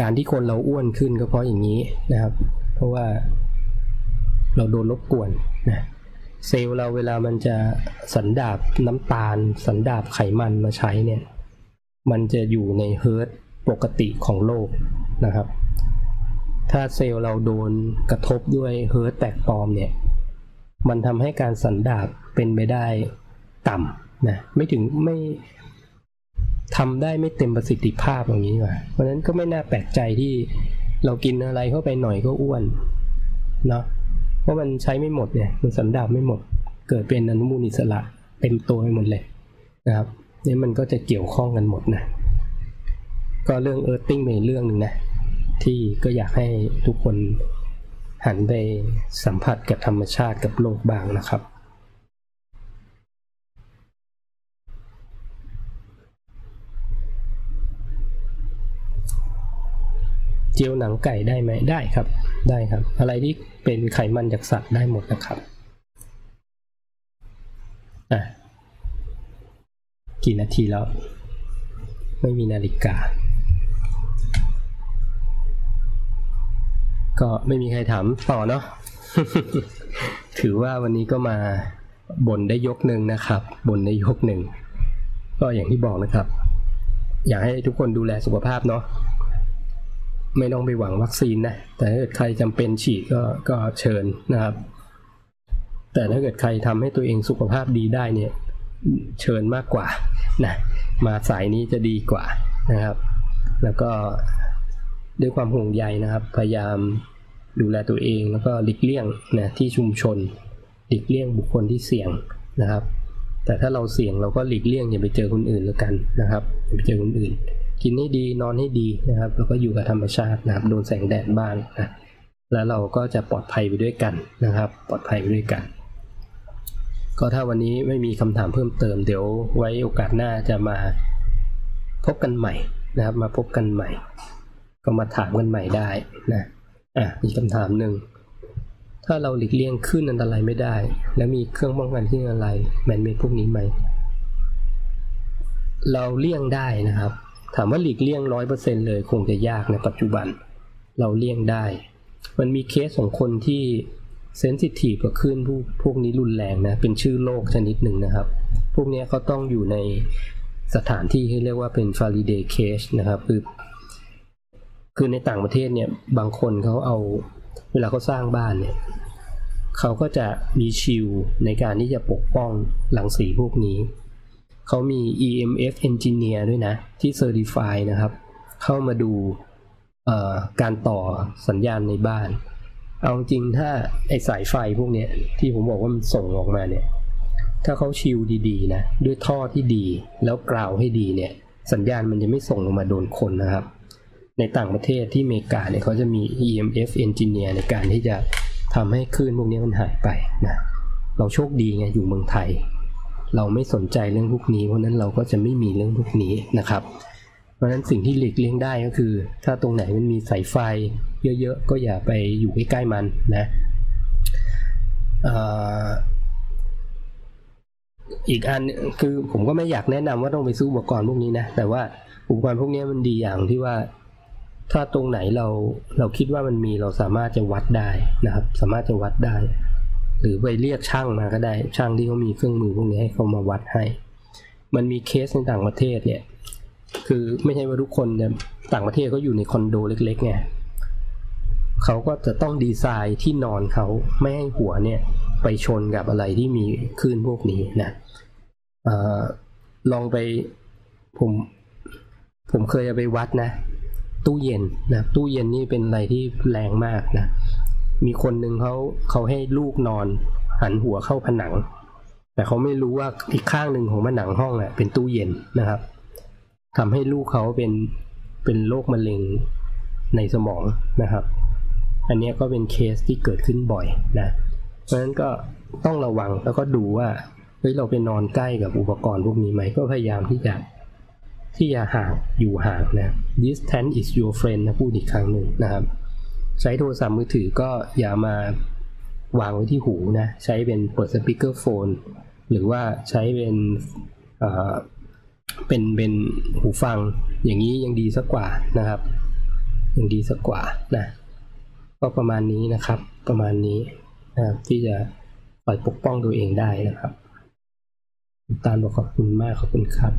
การที่คนเราอ้วนขึ้นก็เพราะอย่างนี้นะครับ เพราะว่าเราโดนรบกวนนะเซลล์เราเวลามันจะสันดาบน้ำตาล สันดาบไขมันมาใช้เนี่ย มันจะอยู่ในเฮิร์ตปกติของโลกนะครับ ถ้าเซลล์เราโดนกระทบด้วยเฮิร์ตแปลกปลอมเนี่ย มันทำให้การสันดาบเป็นไปได้ต่ำนะ ไม่ถึงไม่ทำได้ไม่เต็มประสิทธิภาพอย่างนี้ว่ะเพราะนั้นก็ไม่น่าแปลกใจที่เรากินอะไรเข้าไปหน่อยก็อ้วนเนาะเพราะมันใช้ไม่หมดเนี่ยมันสันดาบไม่หมด เกิดเป็นอนุมูลอิสระเต็มตัวไปหมดเลยนะครับนี่มันก็จะเกี่ยวข้องกันหมดนะ ก็เรื่องเอิร์ติ้งเป็นเรื่องหนึ่งนะ ที่ก็อยากให้ทุกคนหันไปสัมผัสกับธรรมชาติกับโลกบางนะครับ เจียวหนังไก่ได้ไหมได้ครับได้ครับ อะไรที่เป็นไขมันจากสัตว์ได้หมดนะครับอะกี่นาทีแล้ว ไม่มีนาฬิกา ก็ไม่มีใครถามต่อเนาะถือว่าวันนี้ก็มาบ่นได้ยกหนึ่งนะครับบ่นได้ยกหนึ่งก็อย่างที่บอกนะครับ อยากให้ทุกคนดูแลสุขภาพเนาะไม่ต้องไปหวังวัคซีนนะ แต่ถ้าเกิดใครจำเป็นฉีดก็ก็เชิญนะครับ แต่ถ้าเกิดใครทำให้ตัวเองสุขภาพดีได้เนี่ย เชิญมากกว่านะมาสายนี้จะดีกว่านะครับ แล้วก็ ด้วยความห่วงใยนะครับ พยายามดูแลตัวเองแล้วก็หลีกเลี่ยงนะที่ชุมชนหลีกเลี่ยงบุคคลที่เสี่ยงนะครับ แต่ถ้าเราเสี่ยงเราก็หลีกเลี่ยงอย่าไปเจอคนอื่นแล้วกันนะครับอย่าไปเจอคนอื่น กินให้ดีนอนให้ดีนะครับ แล้วก็อยู่กับธรรมชาตินะครับโดนแสงแดดบ้างนะแล้วเราก็จะปลอดภัยไปด้วยกันนะครับ ปลอดภัยไปด้วยกัน ก็ถ้าวันนี้ไม่มีคำถามเพิ่มเติม เดี๋ยวไว้โอกาสหน้าจะมาพบกันใหม่นะครับ มาพบกันใหม่ ก็มาถามกันใหม่ได้นะอะมีคำถามหนึ่งถ้าเราหลีกเลี่ยงคลื่นอันตรายไม่ได้ แล้วมีเครื่องป้องกันที่อะไร man-made พวกนี้ไหมเราเลี่ยงได้นะครับ ถามว่าหลีกเลี่ยงร้อยเปอร์เซ็นเลยคงจะยากในปัจจุบัน เราเลี่ยงได้ มันมีเคสของคนที่ sensitive กับคลื่นพวกพวกนี้รุนแรงนะเป็นชื่อโรคชนิดหนึ่งนะครับ พวกนี้เขาต้องอยู่ในสถานที่ที่เรียกว่าเป็น Faraday cage นะครับ คือ คือในต่างประเทศเนี่ยบางคนเขาเอาเวลาเขาสร้างบ้านเนี่ยเขาก็จะมีชิลในการที่จะปกป้องหลังสีพวกนี้ เขามี EMF engineer ด้วยนะ ที่ certify นะครับ เข้ามาดูการต่อสัญญาณในบ้าน เอาจริงถ้าไอสายไฟพวกเนี้ยที่ผมบอกว่ามันส่งออกมาเนี่ย ถ้าเขาชิลดีๆนะ ด้วยท่อที่ดีแล้วกราวให้ดีเนี่ย สัญญาณมันจะไม่ส่งลงมาโดนคนนะครับ ในต่างประเทศที่อเมริกาเนี่ยเขาจะมี EMF engineer ในการที่จะทำให้คลื่นพวกนี้มันหายไปนะเราโชคดีไงอยู่เมืองไทย เราไม่สนใจเรื่องพวกนี้ เพราะนั้นเราก็จะไม่มีเรื่องพวกนี้นะครับ เพราะฉะนั้นสิ่งที่หลีกเลี่ยงได้ก็คือ ถ้าตรงไหนมันมีสายไฟ เยอะๆก็อย่าไปอยู่ใกล้ๆมันนะอีกอันคือผมก็ไม่อยากแนะนำว่าต้องไปซื้ออุปกรณ์พวกนี้นะ แต่ว่าอุปกรณ์พวกนี้มันดีอย่างที่ว่า ถ้าตรงไหนเราเราคิดว่ามันมีเราสามารถจะวัดได้นะครับ สามารถจะวัดได้ หรือไปเรียกช่างมาก็ได้ ช่างที่เขามีเครื่องมือพวกนี้ให้เขามาวัดให้ มันมีเคสในต่างประเทศเนี่ยคือไม่ใช่ว่าทุกคนเนี่ยต่างประเทศเขาอยู่ในคอนโดเล็กๆไงเขาก็จะต้องดีไซน์ที่นอนเขาไม่ให้หัวเนี่ยไปชนกับอะไรที่มีคลื่นพวกนี้นะอลองไปผมผมเคยไปวัดนะ ตู้เย็นนะตู้เย็นนี่เป็นอะไรที่แรงมากนะมีคนหนึ่งเขาเขาให้ลูกนอน หันหัวเข้าผนัง แต่เขาไม่รู้ว่าอีกข้างหนึ่งของผนังห้องอะเป็นตู้เย็นนะครับทำให้ลูกเขาเป็นเป็นโรคมะเร็งในสมองนะครับ อันนี้ก็เป็นเคสที่เกิดขึ้นบ่อยนะเพราะฉะนั้นก็ต้องระวังแล้วก็ดูว่าเฮ้ยเราไปนอนใกล้กับอุปกรณ์พวกนี้ไหมก็พยายามที่จะ ที่จะห่างอยู่ห่างนะ distance is your friend นะพูดอีกครั้งหนึ่งนะครับ ใช้โทรศัพท์มือถือก็อย่ามาวางไว้ที่หูนะ ใช้เป็นเปิดสปีกเกอร์โฟนหรือว่าใช้เป็นเป็นเป็นหูฟังอย่างนี้ยังดีสักกว่านะครับ ยังดีสักกว่านะก็ประมาณนี้นะครับ ประมาณนี้นะครับที่จะปล่อยปกป้องตัวเองได้นะครับตาลบอกขอบคุณมากขอบคุณครับ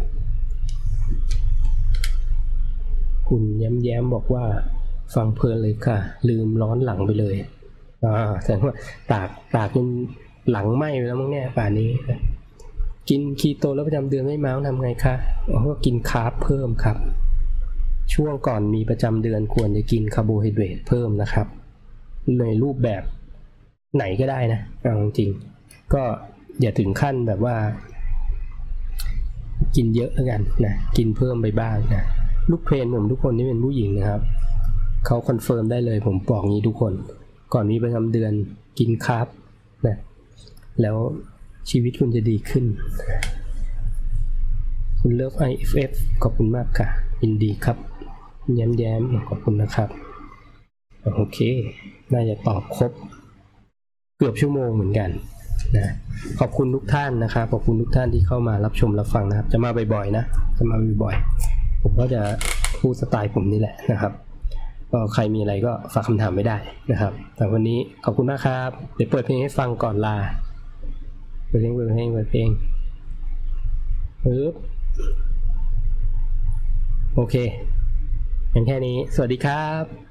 คุณแย้มแย้มบอกว่า ฟังเพลินเลยค่ะ ลืมร้อนหลังไปเลย อ่าแสดงว่าตากตากจนหลังไหมไปแล้วมั้งเนี่ยป่านนี้ กินคีโตแล้วประจำเดือนไม่มาทำไงคะอ๋อก็กิน carb เพิ่มครับ ช่วงก่อนมีประจำเดือนควรจะกินคาร์โบไฮเดรตเพิ่มนะครับในรูปแบบไหนก็ได้นะเอาจริงก็อย่าถึงขั้นแบบว่า กินเยอะแล้วกันนะกินเพิ่มไปบ้างนะลูกเพจผมทุกคนที่เป็นผู้หญิงนะครับเขา confirm ได้เลยผมบอกงี้ทุกคน ก่อนมีประจำเดือนกิน carb นะแล้วชีวิตคุณจะดีขึ้น คุณ Love IFF ขอบคุณมากค่ะยินดีครับ แย้มแย้มขอบคุณนะครับ โอเค น่าจะตอบครบ เกือบชั่วโมงเหมือนกัน นะขอบคุณทุกท่านนะครับขอบคุณทุกท่านที่เข้ามารับชมรับฟังนะครับ จะมาบ่อยๆนะจะมาบ่อยๆผมก็จะพูดสไตล์ผมนี่แหละนะครับก็ใครมีอะไรก็ฝากคำถามไม่ได้นะครับ แต่วันนี้ขอบคุณมากครับ เดี๋ยวเปิดเพลงให้ฟังก่อนลาเปิดเพลงเปิดเพลงเปิดเพลงปึ๊บโอเคเป็นแค่นี้ สวัสดีครับ